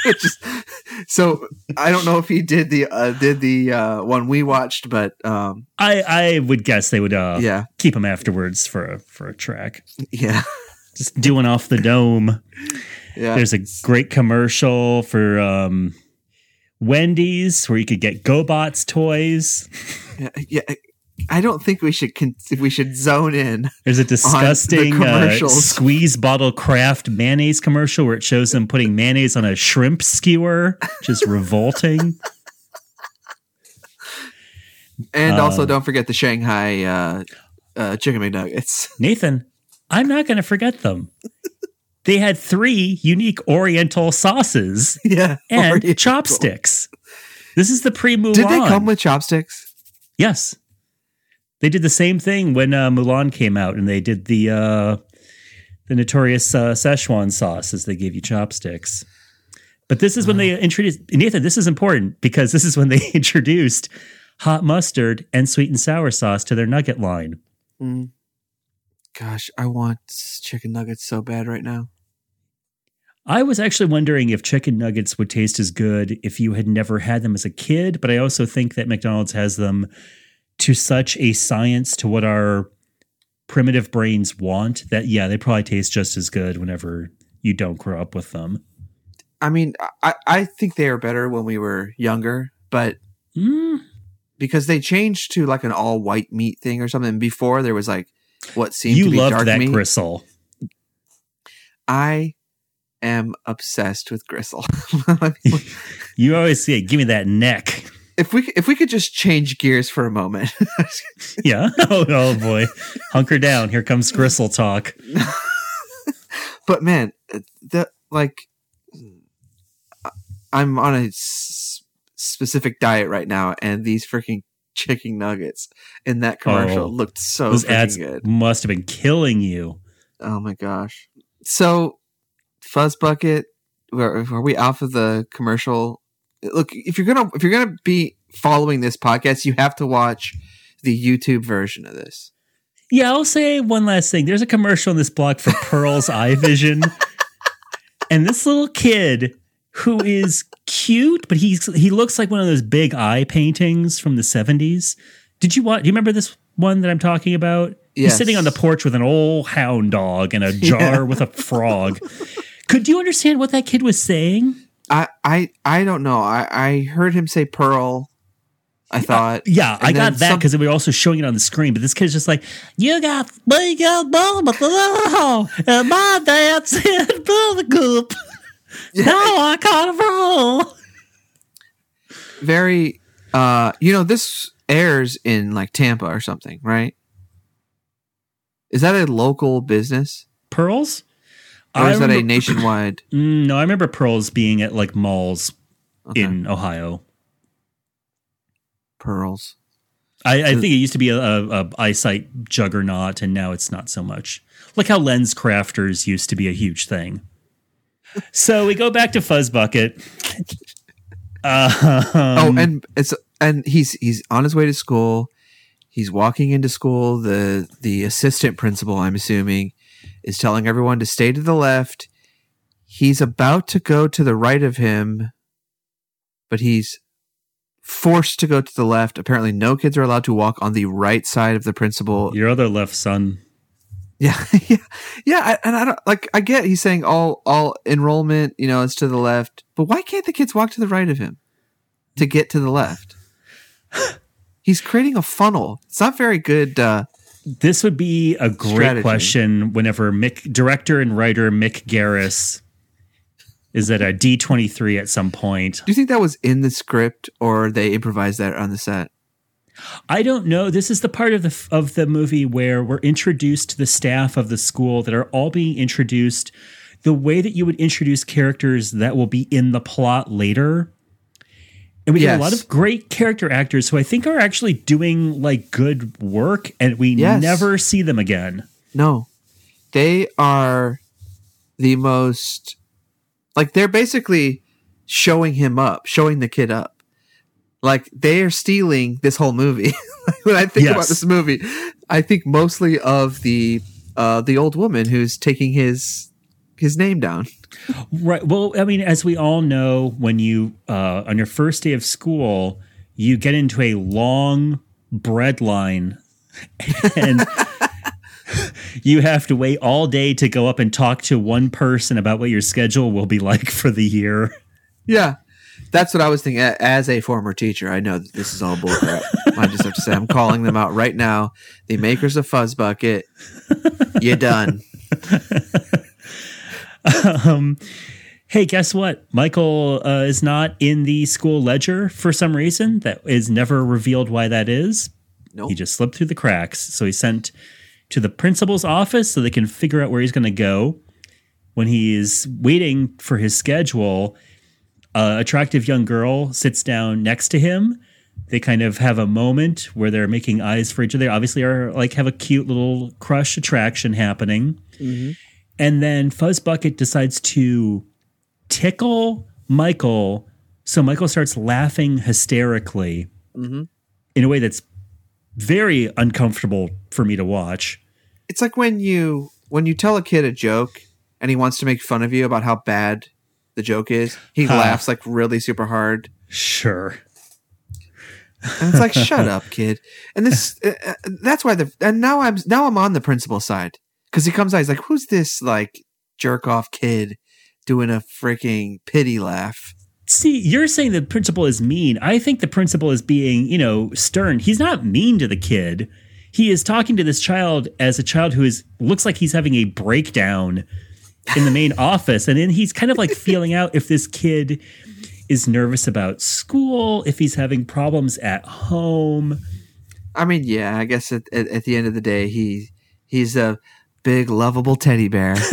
[LAUGHS] Is, so I don't know if he did the uh, did the uh, one we watched, but um, I, I would guess they would uh, yeah, keep him afterwards for a, for a track. yeah, Just doing off the dome. yeah. There's a great commercial for um, Wendy's where you could get GoBots toys. yeah, yeah. I don't think we should con- we should zone in. There's a disgusting uh, squeeze bottle craft mayonnaise commercial where it shows them putting mayonnaise on a shrimp skewer, just revolting. And also, Uh, don't forget the Shanghai uh, uh, chicken McNuggets. [LAUGHS] Nathan, I'm not going to forget them. They had three unique Oriental sauces yeah, and Oriental. chopsticks. This is the pre Mulan. Did they come with chopsticks? Yes. They did the same thing when uh, Mulan came out and they did the uh, the notorious uh, Szechuan sauce as they gave you chopsticks. But this is when they introduced Nathan, this is important because this is when they [LAUGHS] introduced hot mustard and sweet and sour sauce to their nugget line. Mm. Gosh, I want chicken nuggets so bad right now. I was actually wondering if chicken nuggets would taste as good if you had never had them as a kid, but I also think that McDonald's has them to such a science to what our primitive brains want that yeah, they probably taste just as good whenever you don't grow up with them. I mean, I, I think they are better when we were younger, but Mm, because they changed to like an all white meat thing or something. Before there was like what seemed you to be loved dark that meat. gristle. I am obsessed with gristle. [LAUGHS] [LAUGHS] You always say, "Give me that neck." If we if we could just change gears for a moment. [LAUGHS] Yeah. [LAUGHS] Oh, oh boy, hunker down. Here comes gristle talk. [LAUGHS] but man, the like, I'm on a s- specific diet right now, and these freaking chicken nuggets in that commercial Oh, looked so Those ads good. must have been killing you. Oh my gosh! So, Fuzzbucket, were we off of the commercial? Look, if you're gonna if you're gonna be following this podcast, you have to watch the YouTube version of this. Yeah, I'll say one last thing. There's a commercial in this block for Pearl's [LAUGHS] Eye Vision. And this little kid who is cute, but he's he looks like one of those big eye paintings from the 70s. Did you watch do you remember this one that I'm talking about? He's sitting on the porch with an old hound dog and a [LAUGHS] jar Yeah. with a frog. Could you understand what that kid was saying? I I I don't know. I I heard him say Pearl, I thought. Yeah, I got that some- because we were also showing it on the screen. But this kid's just like, you got big old ball, and my dad said build the coop. [LAUGHS] Now I can't roll. very uh you know this airs in like Tampa or something, right? Is that a local business Pearls? Or I is that a nationwide? [CLEARS THROAT] No, I remember Pearls being at like malls Okay. in Ohio. Pearls. I, I think it used to be a, a, a eyesight juggernaut, and now it's not so much. Like how LensCrafters used to be a huge thing. So we go back to Fuzzbucket. Uh, [LAUGHS] oh, and it's and he's he's on his way to school. He's walking into school. The the assistant principal, I'm assuming, is telling everyone to stay to the left. He's about to go to the right of him, but he's forced to go to the left. Apparently, no kids are allowed to walk on the right side of the principal. your other left son. Yeah, [LAUGHS] yeah, yeah. I, and I don't like. I get he's saying all all enrollment, you know, is to the left, but why can't the kids walk to the right of him to get to the left? [LAUGHS] he's creating a funnel. It's not very good. Uh, This would be a great Strategy. question whenever Mick, director and writer Mick Garris is at a D23 at some point. do you think that was in the script or they improvised that on the set? I don't know. This is the part of the of the movie where we're introduced to the staff of the school that are all being introduced the way that you would introduce characters that will be in the plot later. And we get a lot of great character actors who I think are actually doing like good work and we Yes. never see them again. No, they are the most like they're basically showing him up, showing the kid up. Like they are stealing this whole movie. [LAUGHS] when I think about this movie, I think mostly of the uh the old woman who's taking his his name down. Right. Well, I mean, as we all know, when you uh, on your first day of school, you get into a long bread line, [LAUGHS] and [LAUGHS] you have to wait all day to go up and talk to one person about what your schedule will be like for the year. Yeah. That's what I was thinking. As a former teacher, I know that this is all bullcrap. I just have to say, I'm calling them out right now. The makers of Fuzzbucket, you're done. [LAUGHS] [LAUGHS] um, hey, guess what? Michael uh, is not in the school ledger for some reason. That is never revealed why that is. Nope. He just slipped through the cracks. So he's sent to the principal's office so they can figure out where he's going to go. When he is waiting for his schedule, a attractive young girl sits down next to him. They kind of have a moment where they're making eyes for each other. Obviously, are like have a cute little crush attraction happening. And then Fuzzbucket decides to tickle Michael. So Michael starts laughing hysterically in a way that's very uncomfortable for me to watch. It's like when you when you tell a kid a joke and he wants to make fun of you about how bad the joke is. He Huh. laughs like really super hard. Sure. And it's like, shut up, kid. And this, uh, uh, that's why the, and now I'm, now I'm on the principal side. Cause he comes out, he's like, who's this like jerk off kid doing a freaking pity laugh? See, you're saying the principal is mean. I think the principal is being, you know, stern. He's not mean to the kid. He is talking to this child as a child who is looks like he's having a breakdown in the main [LAUGHS] office, and then he's kind of like feeling out if this kid is nervous about school, if he's having problems at home. I mean, yeah, I guess at, at, at the end of the day, he, he's a big lovable teddy bear. [LAUGHS]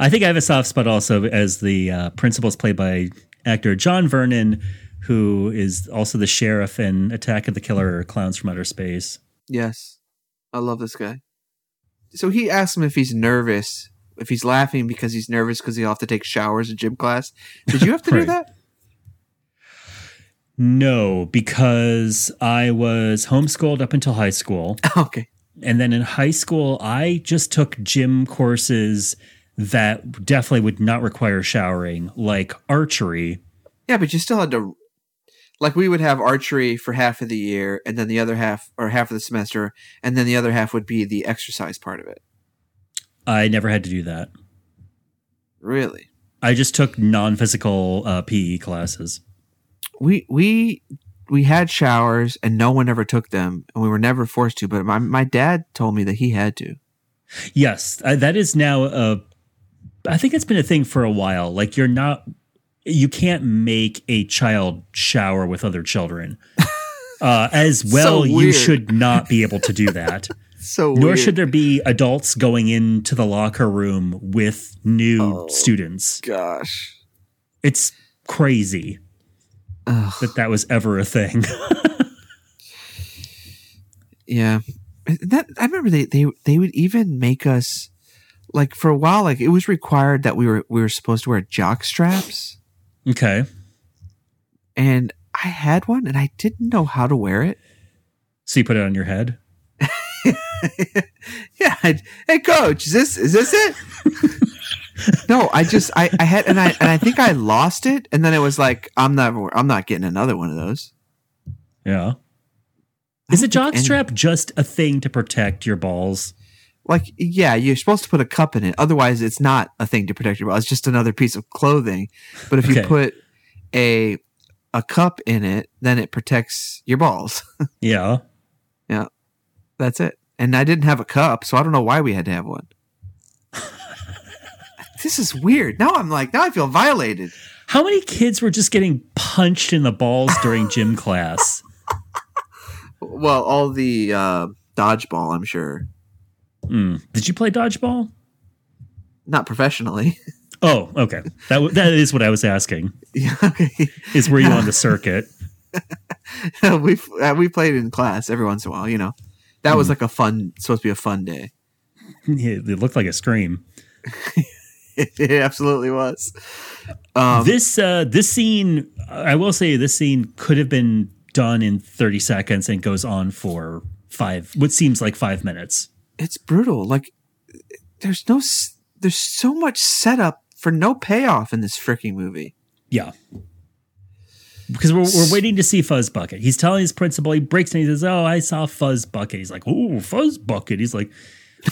I think I have a soft spot also as the uh, principal is played by actor John Vernon, who is also the sheriff in Attack of the Killer Klowns from Outer Space. yes. I love this guy. So he asks him if he's nervous, if he's laughing because he's nervous because he'll have to take showers in gym class. Did you have to do [LAUGHS] that? No, because I was homeschooled up until high school. [LAUGHS] okay. And then in high school, I just took gym courses that definitely would not require showering, like archery. Yeah, but you still had to like we would have archery for half of the year and then the other half or half of the semester and then the other half would be the exercise part of it. I never had to do that. Really? I just took non physical uh, PE classes. We we we had showers and no one ever took them and we were never forced to but my, my dad told me that he had to Yes, uh, that is now a. I think it's been a thing for a while. Like you're not, you can't make a child shower with other children. [LAUGHS] Uh, as well, you should not be able to do that. [LAUGHS] so Nor weird. should there be adults going into the locker room with new Oh. students. gosh It's crazy Ugh. that that was ever a thing. [LAUGHS] Yeah, that I remember they they they would even make us like for a while like it was required that we were we were supposed to wear jock straps okay. and I had one and I didn't know how to wear it. So you put it on your head? [LAUGHS] yeah, hey coach, is this is this it? [LAUGHS] [LAUGHS] no, I just I I had and I and I think I lost it and then it was like I'm not I'm not getting another one of those. Yeah. Is a jockstrap just a thing to protect your balls? Like yeah, you're supposed to put a cup in it. Otherwise, it's not a thing to protect your balls. It's just another piece of clothing. But if you put a a cup in it, then it protects your balls. [LAUGHS] Yeah. Yeah. That's it. And I didn't have a cup, so I don't know why we had to have one. [LAUGHS] this is weird. Now I'm like, now I feel violated. How many kids were just getting punched in the balls during gym [LAUGHS] class? Well, all the uh, dodgeball, I'm sure, Hmm. Did you play dodgeball? not professionally. [LAUGHS] Oh, okay. That w- that is what I was asking. yeah, okay. [LAUGHS] Is were you on the circuit? we uh, we played in class every once in a while. You know, that was like a fun, supposed to be a fun day. it looked like a scream. [LAUGHS] it absolutely was. Um, this uh, this scene, I will say, this scene could have been done in thirty seconds and goes on for five, what seems like five minutes. it's brutal. Like there's no, there's so much setup for no payoff in this freaking movie. Yeah. Because we're, we're waiting to see Fuzzbucket. He's telling his principal, he breaks and he says, Oh, I saw Fuzzbucket. He's like, Oh, Fuzzbucket. He's like,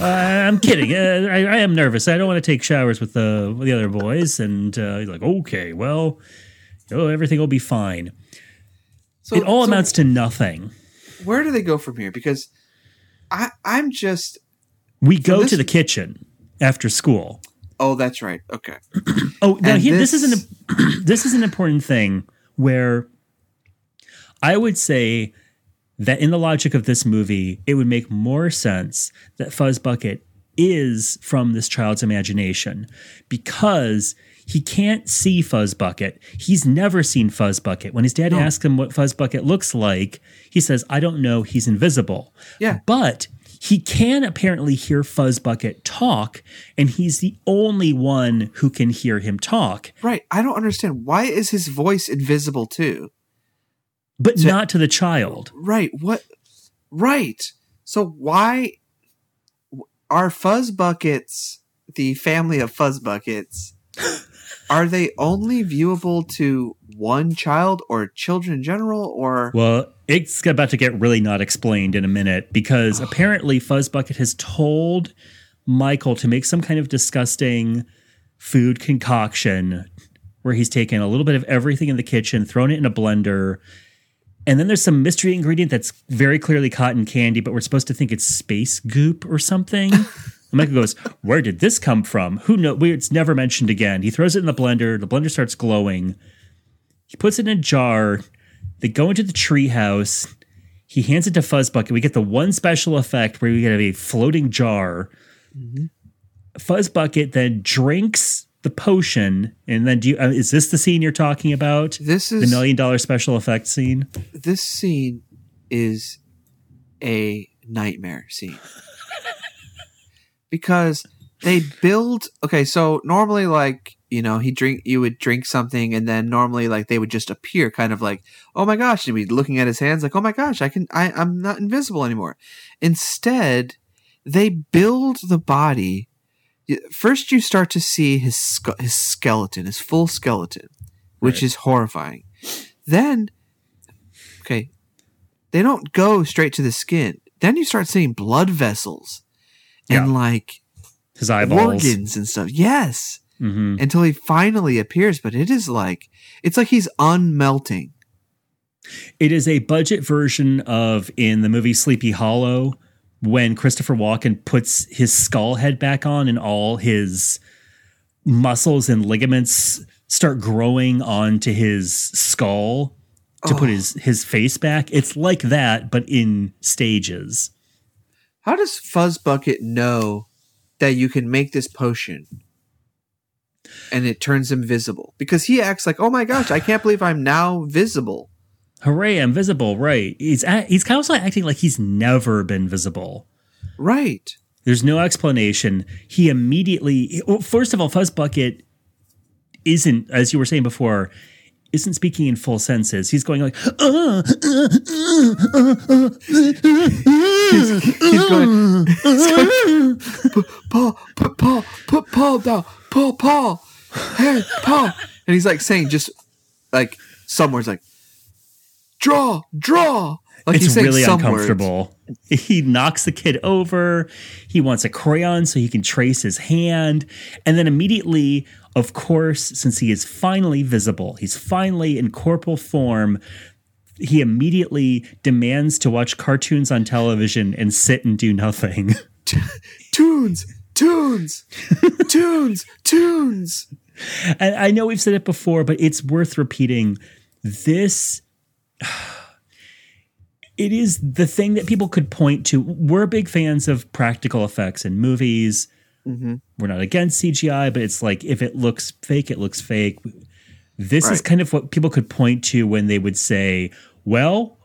uh, I'm kidding. Uh, I, I am nervous. I don't want to take showers with the, with the other boys. And uh, he's like, Okay, well, oh, everything will be fine. So it all so amounts to nothing. Where do they go from here? Because I, I'm just. We go this- to the kitchen after school. Oh, that's right. Okay. [CLEARS THROAT] Oh, now here, this, this- is an [CLEARS THROAT] this is an important thing where I would say that in the logic of this movie, it would make more sense that Fuzzbucket is from this child's imagination because he can't see Fuzzbucket. He's never seen Fuzzbucket. When his dad asks him what Fuzzbucket looks like, he says, "I don't know. He's invisible." Yeah. But he can apparently hear Fuzzbucket talk, and he's the only one who can hear him talk, Right. I don't understand. Why is his voice invisible too? But not to the child. Right. What? Right. So why are fuzz buckets the family of fuzz buckets? [LAUGHS] are they only viewable to one child or children in general or Well, it's about to get really not explained in a minute because [SIGHS] apparently Fuzzbucket has told Michael to make some kind of disgusting food concoction where he's taken a little bit of everything in the kitchen, thrown it in a blender, and then there's some mystery ingredient that's very clearly cotton candy, but we're supposed to think it's space goop or something. [LAUGHS] Michael goes, "Where did this come from? Who know? It's never mentioned again." He throws it in the blender. The blender starts glowing. He puts it in a jar. They go into the treehouse. He hands it to Fuzzbucket. We get the one special effect where we get a floating jar. Mm-hmm. Fuzzbucket then drinks the potion, and then do you? Uh, is this the scene you're talking about? this is The million dollar special effect scene. this scene is a nightmare scene [LAUGHS] because they build okay so normally like you know he drink you would drink something and then normally like they would just appear kind of like oh my gosh and he'd be looking at his hands like oh my gosh i can i i'm not invisible anymore instead they build the body first you start to see his ske- his skeleton his full skeleton which Right. is horrifying then okay they don't go straight to the skin then you start seeing blood vessels and Yeah. like His eyeballs. organs and stuff yes hmm until he finally appears but it is like it's like he's unmelting It is a budget version of in the movie Sleepy Hollow when Christopher Walken puts his skull head back on and all his muscles and ligaments start growing onto his skull to put his oh. his face back. It's like that, but in stages. How does Fuzzbucket know that you can make this potion and it turns him visible? Because he acts like, "Oh my gosh, I can't believe I'm now visible." Hooray, I'm visible, right. He's a- he's kind of also acting like he's never been visible. Right. There's no explanation. He immediately, well, first of all, Fuzzbucket isn't, as you were saying before, isn't speaking in full senses. He's going like, uh, He's going, he's going Paul, put Paul, put Paul down, Paul, Paul, hey, Paul. And he's like saying just like some words like, draw, draw. Like it's he's really some words. uncomfortable. [LAUGHS] He knocks the kid over. He wants a crayon so he can trace his hand. And then immediately, of course, since he is finally visible, he's finally in corporal form. He immediately demands to watch cartoons on television and sit and do nothing. [LAUGHS] Tunes, tunes, tunes, tunes. And I know we've said it before, but it's worth repeating. This it is the thing that people could point to. We're big fans of practical effects in movies. Mm-hmm. We're not against CGI, but it's like if it looks fake, it looks fake. This is kind of what people could point to when they would say, well,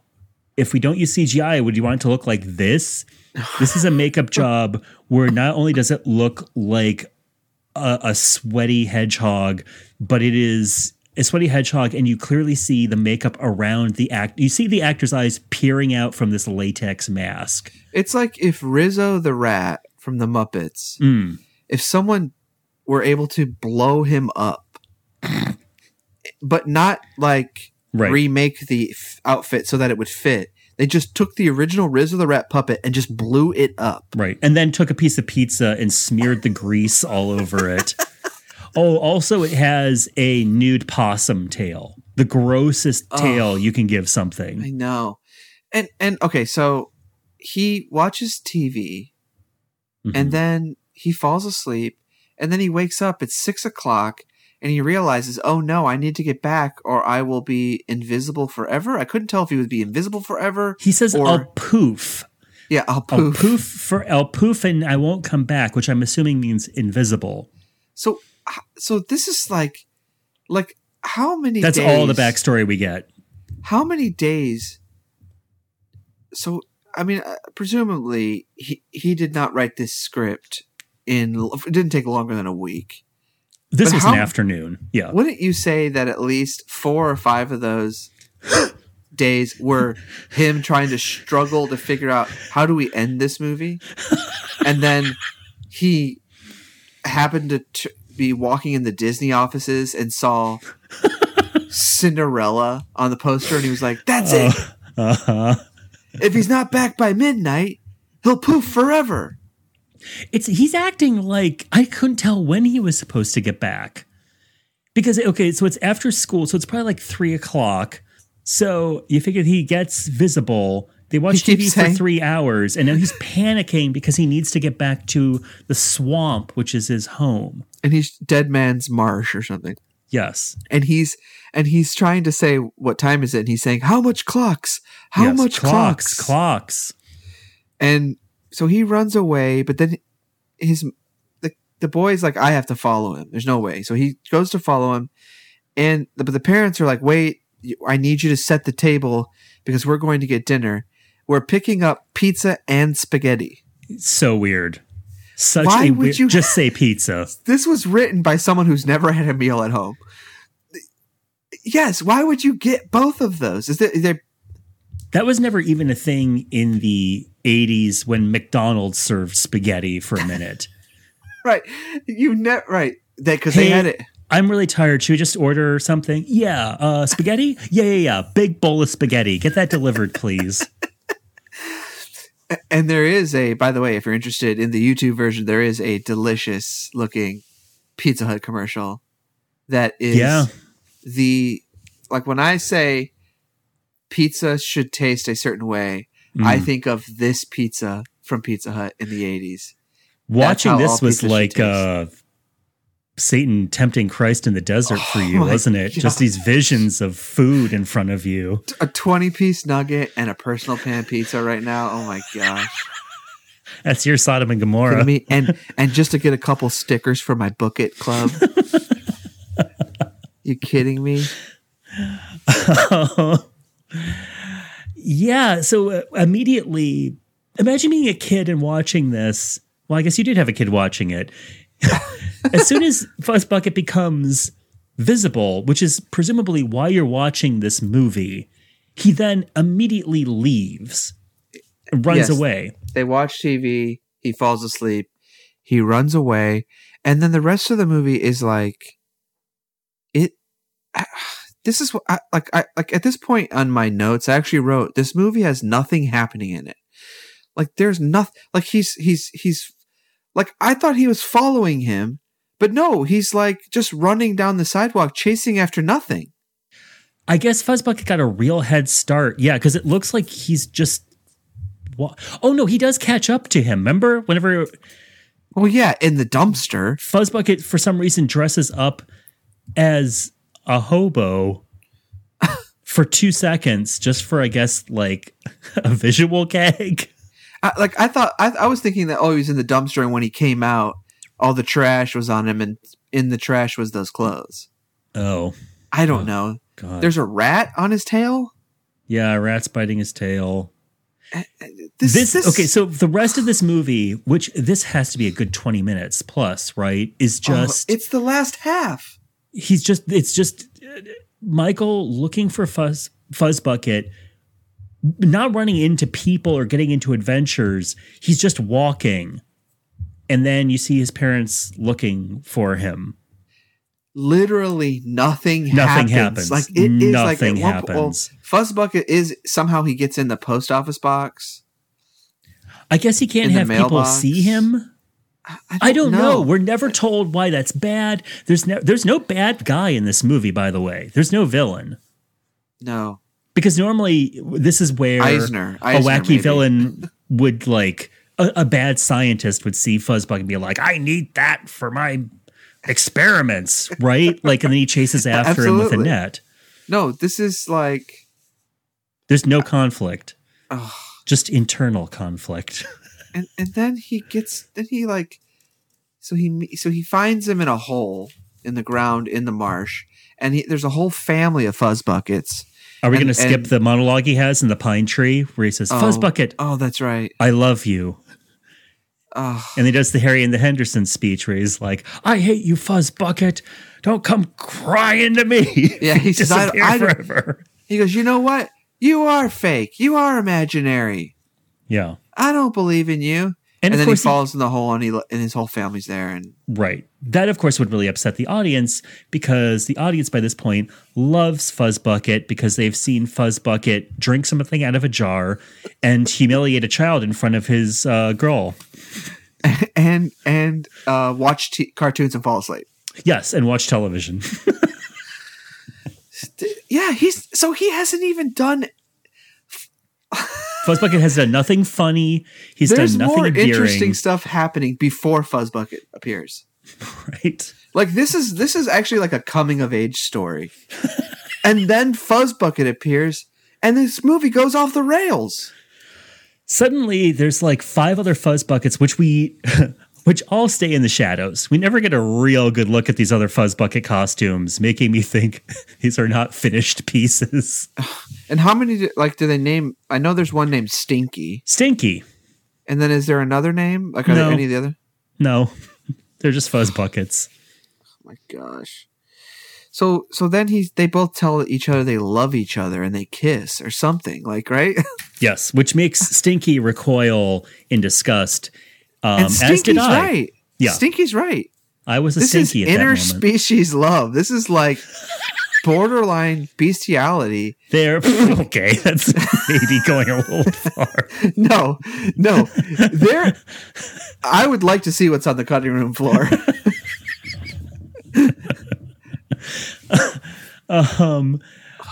if we don't use CGI, would you want it to look like this? This is a makeup [LAUGHS] job where not only does it look like a, a sweaty hedgehog, but it is a sweaty hedgehog, and you clearly see the makeup around the act. You see the actor's eyes peering out from this latex mask. It's like if Rizzo the rat from the Muppets, Mm. if someone were able to blow him up, but not like Right. remake the f- outfit so that it would fit. They just took the original Rizzo the rat puppet and just blew it up. Right. And then took a piece of pizza and smeared the grease all over it. [LAUGHS] Oh, also, it has a nude possum tail. The grossest tail you can give something. I know. And and okay, so he watches TV Mm-hmm. and then he falls asleep and then he wakes up at six o'clock and he realizes, oh no, I need to get back or I will be invisible forever. I couldn't tell if he would be invisible forever. He says, or, I'll poof. yeah, I'll I'll poof. poof for I'll poof and I won't come back, which I'm assuming means invisible. So so this is like like how many That's days, all the backstory we get. how many days so i mean uh, presumably he he did not write this script in it didn't take longer than a week This But was how- an afternoon. Yeah. wouldn't you say that at least four or five of those [LAUGHS] days were him trying to struggle to figure out how do we end this movie and then he happened to t- be walking in the disney offices and saw [LAUGHS] cinderella on the poster and he was like that's it Uh-huh. if he's not back by midnight he'll poof forever It's he's acting like I couldn't tell when he was supposed to get back. Because okay, so it's after school, so it's probably like three o'clock. So you figure he gets visible. They watch TV for saying- three hours, and now he's panicking because he needs to get back to the swamp, which is his home. and he's dead man's marsh or something Yes. and he's and he's trying to say what time is it and he's saying how much clocks how Yes. much clocks? clocks Clocks. and so he runs away but then his the, the boy's like i have to follow him there's no way so he goes to follow him and the, but the parents are like wait i need you to set the table because we're going to get dinner we're picking up pizza and spaghetti So weird. Such Why a would weird. you- Just [LAUGHS] say pizza. this was written by someone who's never had a meal at home yes why would you get both of those is there, is there That was never even a thing in the 80s when McDonald's served spaghetti for a minute. [LAUGHS] right you ne- right that because they had it I'm really tired. Should we just order something? Yeah. Uh, spaghetti? Yeah, yeah, yeah. Big bowl of spaghetti. Get that delivered, please. And there is a, by the way, if you're interested in the YouTube version, there is a delicious looking Pizza Hut commercial that is Yeah. the, like when I say pizza should taste a certain way, Mm. I think of this pizza from Pizza Hut in the 80s. Watching this was like uh, Satan tempting Christ in the desert for [LAUGHS] Oh you, wasn't it? Just these visions of food in front of you. A 20 piece nugget and a personal pan pizza right now. Oh my gosh. [LAUGHS] That's your Sodom and Gomorrah. me? And [LAUGHS] and just to get a couple stickers for my Book It Club. you kidding me? Yeah. So uh, immediately, imagine being a kid and watching this. Well, I guess you did have a kid watching it. As soon as Fuzzbucket becomes visible, which is presumably why you're watching this movie, he then immediately leaves, runs Yes. away. They watch TV, he falls asleep, he runs away, and then the rest of the movie is like it [SIGHS] this is what I, like I like at this point on my notes I actually wrote this movie has nothing happening in it. Like there's nothing like he's he's he's like I thought he was following him, but no, he's like just running down the sidewalk chasing after nothing. I guess Fuzzbucket got a real head start. Yeah, because it looks like he's just. Oh no, he does catch up to him. Remember, whenever Well, yeah, in the dumpster. Fuzzbucket for some reason dresses up as a hobo [LAUGHS] for two seconds, just for I guess like [LAUGHS] a visual gag. I, like I thought, I, I was thinking that oh, he was in the dumpster, and when he came out, all the trash was on him, and in the trash was those clothes. Oh I don't know. god! There's a rat on his tail. yeah, a rat's biting his tail. This, This, this okay, so the rest of this movie, which this has to be a good twenty minutes plus, right? Is oh, just it's the last half. he's just it's just uh, Michael looking for Fuzz bucket, not running into people or getting into adventures. He's just walking, and then you see his parents looking for him. Literally nothing. Nothing happens. happens. Like it is like Nothing po- well, happens. Fuzzbucket is somehow he gets in the post office box. I guess he can't have people see him. I don't know. We're never told why that's bad. There's no there's no bad guy in this movie, by the way. There's no villain. no. because normally this is where Eisner. a wacky maybe. villain [LAUGHS] would like a, a bad scientist would see Fuzzbug and be like, "I need that for my experiments," right? Like, and then he chases [LAUGHS] after him with a net. No, this is like There's no conflict, just internal conflict. [LAUGHS] and and then he gets then he like so he so he finds him in a hole in the ground in the marsh and he, there's a whole family of fuzz buckets Are we going to skip the monologue he has in the pine tree where he says, Oh. "Fuzzbucket, oh that's right I love you," oh and he does the Harry and the Henderson speech where he's like, "I hate you, Fuzzbucket. Don't come crying to me." [LAUGHS] Yeah, he says, I- I forever. he goes you know what you are fake you are imaginary Yeah. i don't believe in you And and, then he course he- falls in the hole and he and his whole family's there and Right. That, of course, would really upset the audience because the audience by this point loves Fuzzbucket because they've seen Fuzzbucket drink something out of a jar and humiliate a child in front of his uh, girl. And and uh watch t- cartoons and fall asleep Yes, and watch television. [LAUGHS] yeah he's so he hasn't even done Fuzzbucket has done nothing funny. He's there's done nothing more endearing. interesting stuff happening before fuzzbucket appears Right. Like this is this is actually like a coming of age story. [LAUGHS] and then Fuzzbucket appears and this movie goes off the rails. Suddenly, there's like five other fuzz buckets, which we. [LAUGHS] Which all stay in the shadows. We never get a real good look at these other Fuzzbucket costumes, making me think [LAUGHS] these are not finished pieces. And how many do, like do they name I know there's one named Stinky. Stinky. And then is there another name? Like are No. there any of the other? No, [LAUGHS] they're just fuzz buckets. Oh my gosh. So so then he's they both tell each other they love each other and they kiss or something, like right? [LAUGHS] Yes, which makes Stinky recoil in disgust. Um, and as Stinky's did I. right. Yeah. Stinky's right. I was a This is Stinky at that moment. interspecies love. This is like borderline bestiality. There, [LAUGHS] okay, that's maybe going a little far. [LAUGHS] No, no. There I would like to see what's on the cutting room floor. [LAUGHS] Um,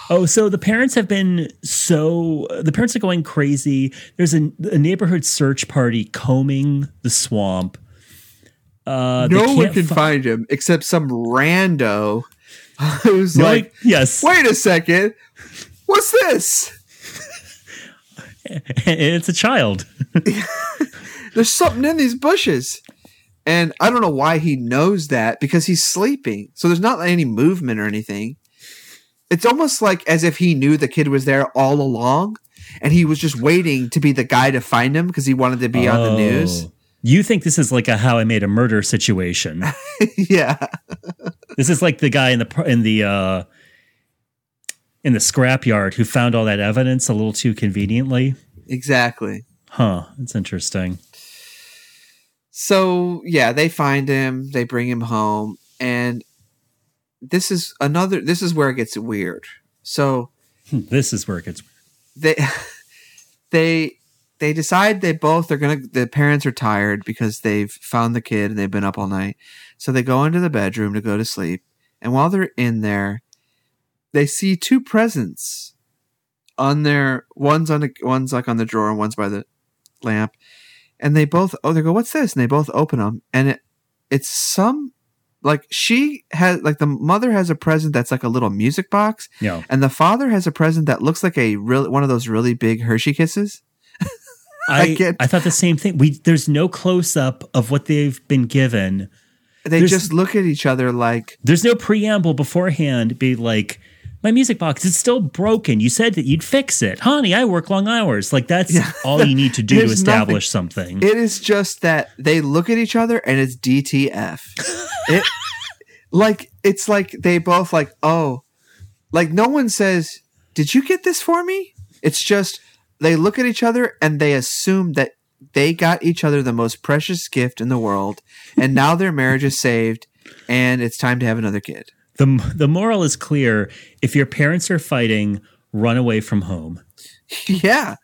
Oh, so the parents have been so the parents are going crazy. There's a, a neighborhood search party combing the swamp. Uh, they no one can fi- find him except some rando who's No, like, yes, wait a second, what's this? [LAUGHS] it's a child. [LAUGHS] There's something in these bushes. And I don't know why he knows that because he's sleeping. So there's not any movement or anything. It's almost like as if he knew the kid was there all along and he was just waiting to be the guy to find him because he wanted to be on the news. Oh. You think this is like a How I Made a Murder situation? [LAUGHS] yeah. this is like the guy in the in the uh, in the scrapyard who found all that evidence a little too conveniently. Exactly. Huh? That's interesting. So yeah, they find him, they bring him home, and this is another this is where it gets weird. So hmm, This is where it gets. Weird. They [LAUGHS] they they decide they both are gonna the parents are tired because they've found the kid and they've been up all night so they go into the bedroom to go to sleep and while they're in there they see two presents on their one's on the one's like on the drawer and one's by the lamp and they both oh they go what's this and they both open them and it it's some like she has like the mother has a present that's like a little music box Yeah. and the father has a present that looks like a real one of those really big Hershey kisses. [LAUGHS] I, I, get- thought the same thing. We there's no close up of what they've been given. They There's- just look at each other like There's no preamble beforehand. Be like, my music box is still broken. You said that you'd fix it, honey. I work long hours. Like that's Yeah. all you need to do [LAUGHS] to establish something. it is just that they look at each other and it's DTF. [LAUGHS] it like it's like they both like oh like no one says did you get this for me? It's just they look at each other and they assume that they got each other the most precious gift in the world and now their marriage is saved and it's time to have another kid. The The moral is clear. If your parents are fighting, run away from home. [LAUGHS] Yeah.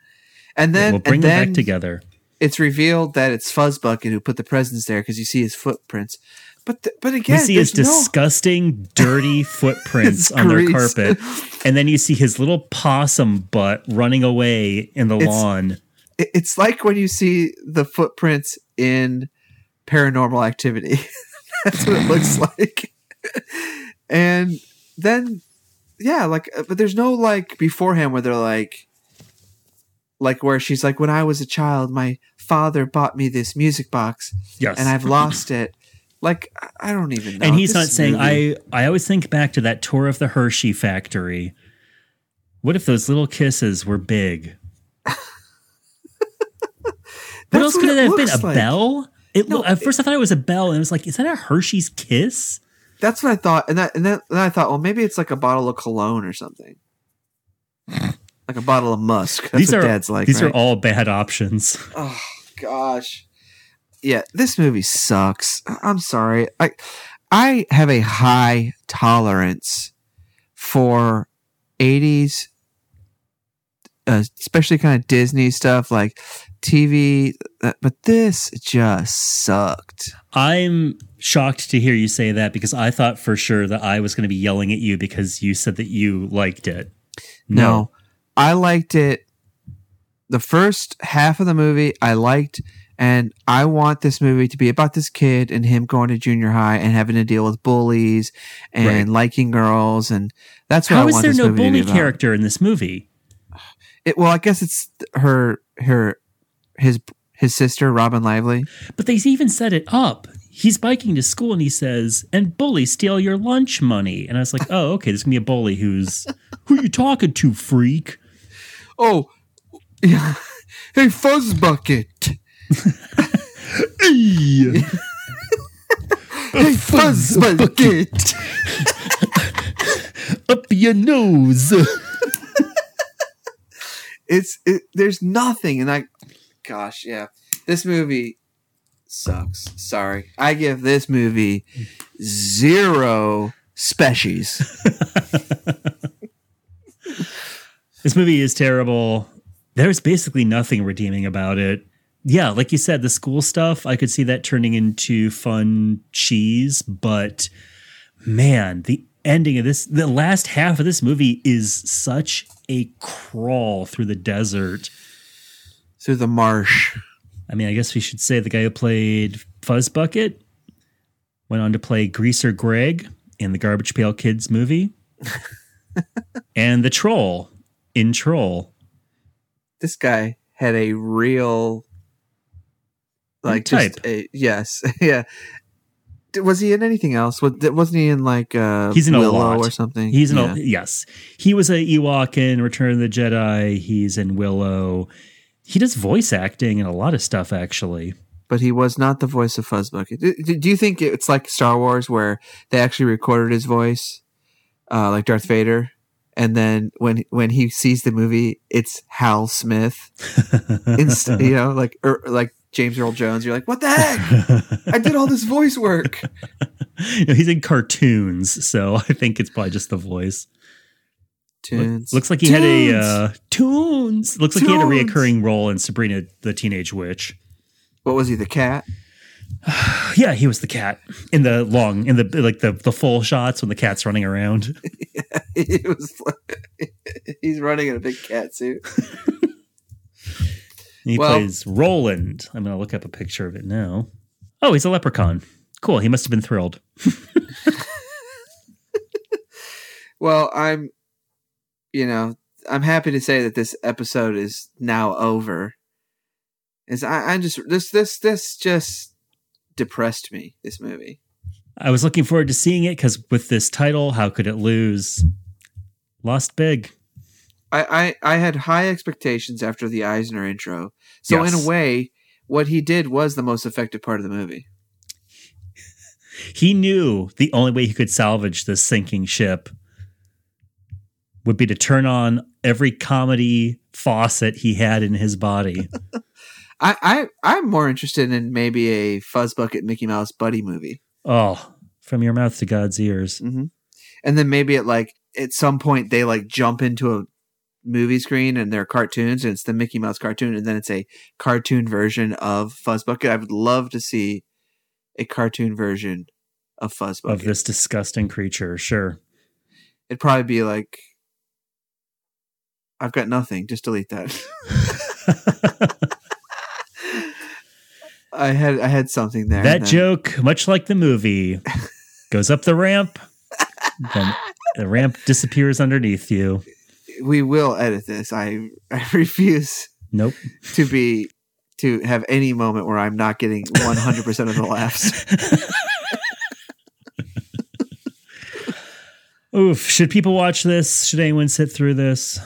And then we'll bring and them then back together. it's revealed that it's Fuzzbucket who put the presents there because you see his footprints. But th- but again, You see his no- disgusting, dirty [LAUGHS] footprints on their carpet, and then you see his little possum butt running away in the It's- lawn. it's like when you see the footprints in Paranormal Activity. [LAUGHS] That's what it looks like. And then yeah, like uh, but there's no like beforehand where they're like like where she's like when I was a child my father bought me this music box Yes, and I've lost it. Like I- I don't even know. and he's This not saying movie- I. I always think back to that tour of the Hershey factory. What if those little kisses were big? [LAUGHS] what else could it it have been? A like. bell? It, No, at first, I thought it was a bell, and it was like, is that a Hershey's kiss? That's what I thought, and that and then, I thought, well, maybe it's like a bottle of cologne or something, like a bottle of musk. That's these what are Dad's like. these are all bad options. Oh gosh, yeah, this movie sucks. I'm sorry. I I have a high tolerance for '80s, uh, especially kind of Disney stuff like TV, but this just sucked. I'm shocked to hear you say that because I thought for sure that I was going to be yelling at you because you said that you liked it. No. I liked it. The first half of the movie I liked, and I want this movie to be about this kid and him going to junior high and having to deal with bullies and Right. liking girls, and that's what I How is want there no movie to be bully character in this movie? It, well, I guess it's her, her, his, his sister Robyn Lively. But they even set it up. He's biking to school and he says, "And bullies steal your lunch money." And I was like, "Oh, okay, there's gonna be a bully who's who are you talking to, freak?" Oh, [LAUGHS] yeah. Hey, Fuzzbucket. Hey, [LAUGHS] Hey, [LAUGHS] Fuzzbucket. up your nose. it's it, there's nothing and i gosh yeah this movie sucks sorry i give this movie zero species [LAUGHS] This movie is terrible. There's basically nothing redeeming about it. Yeah, like you said, the school stuff, I could see that turning into fun cheese, but man, the ending of this, the last half of this movie is such a crawl through the desert. Through the marsh. I mean, I guess we should say the guy who played Fuzzbucket went on to play Greaser Greg in the Garbage Pail Kids movie, [LAUGHS] and the Troll in Troll. This guy had a real like Type. just a, yes. [LAUGHS] yeah. Was he in anything else? Was- Wasn't he in like uh He's in a Willow lot. or something? He's in yeah. a, yes, he was a Ewok in Return of the Jedi. He's in Willow. He does voice acting and a lot of stuff actually. but he was not the voice of Fuzzbucket. Do, you think it's like Star Wars where they actually recorded his voice, uh, like Darth Vader, and then when when he sees the movie, it's Hal Smith, [LAUGHS] Inst- you know, like or, like James Earl Jones. You're like, what the heck? I did all this voice work. [LAUGHS] You know, he's in cartoons, so [LAUGHS] I think it's probably just the voice. Tunes. Looks like he had a Tunes. uh, tunes. Looks like he had a reoccurring role in Sabrina the Teenage Witch. what was he? The cat? [SIGHS] Yeah, he was the cat in the long in the like the the full shots when the cat's running around. [LAUGHS] He was. [LAUGHS] he's running in a big cat suit. [LAUGHS] He Well- plays Roland. I'm gonna look up a picture of it now. Oh, he's a leprechaun. Cool. He must have been thrilled. Well, I'm, you know, I'm happy to say that this episode is now over. Is I, I just this this this just depressed me. This movie. I was looking forward to seeing it because with this title, how could it lose? Lost big. I I, I had high expectations after the Eisner intro. So in a way, what he did was the most effective part of the movie. He knew the only way he could salvage this sinking ship would be to turn on every comedy faucet he had in his body. [LAUGHS] I, I I'm more interested in maybe a Fuzzbucket Mickey Mouse buddy movie. oh, from your mouth to God's ears. hmm And then maybe at like at some point they like jump into a movie screen and they're cartoons and it's the Mickey Mouse cartoon and then it's a cartoon version of Fuzzbucket. I would love to see a cartoon version of Fuzzbucket. Of this disgusting creature, sure. It'd probably be like I've got nothing. Just delete that. [LAUGHS] I had I had something there. that joke, much like the movie, goes up the ramp, then the ramp disappears underneath you. we will edit this. I I refuse Nope. to be to have any moment where I'm not getting 100% of the laughs. Oof. Should people watch this? Should anyone sit through this?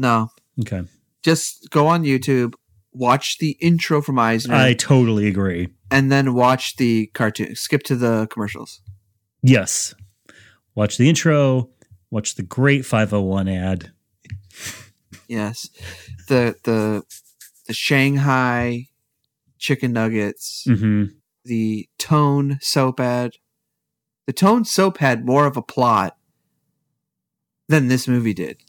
No, Okay. just go on YouTube, watch the intro from Eisner, I totally agree. and then watch the cartoon. Skip to the commercials. Yes. Watch the intro, watch the great 501 ad. Yes, the the the Shanghai chicken nuggets, hmm the Tone soap ad. The Tone soap had more of a plot than this movie did.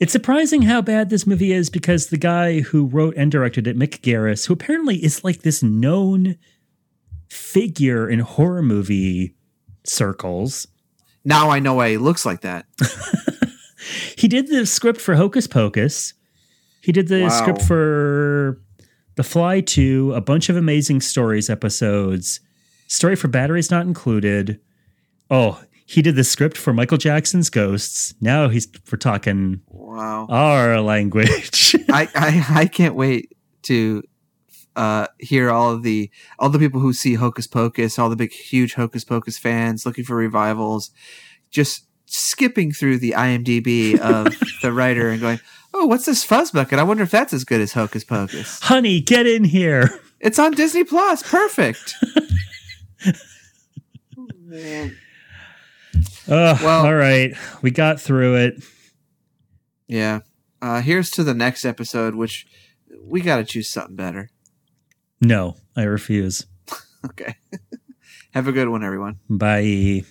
It's surprising how bad this movie is because the guy who wrote and directed it, Mick Garris, who apparently is like this known figure in horror movie circles, Now I know why he looks like that. [LAUGHS] he did the script for Hocus Pocus. He did the Wow. script for The Fly 2, a bunch of amazing stories episodes. Story for Batteries Not Included. Oh, he did the script for Michael Jackson's Ghosts. Now he's we're talking Wow. our language. [LAUGHS] I, I I can't wait to uh, hear all of the all the people who see Hocus Pocus, all the big huge Hocus Pocus fans looking for revivals, just skipping through the IMDb of [LAUGHS] the writer and going, "Oh, what's this Fuzzbucket? I wonder if that's as good as Hocus Pocus." Honey, get in here. It's on Disney Plus. Perfect. [LAUGHS] Oh, Man. Uh, Well- all right. We got through it. Yeah. Uh, here's to the next episode, which we got to choose something better. No, I refuse. [LAUGHS] Okay. [LAUGHS] Have a good one, everyone. Bye.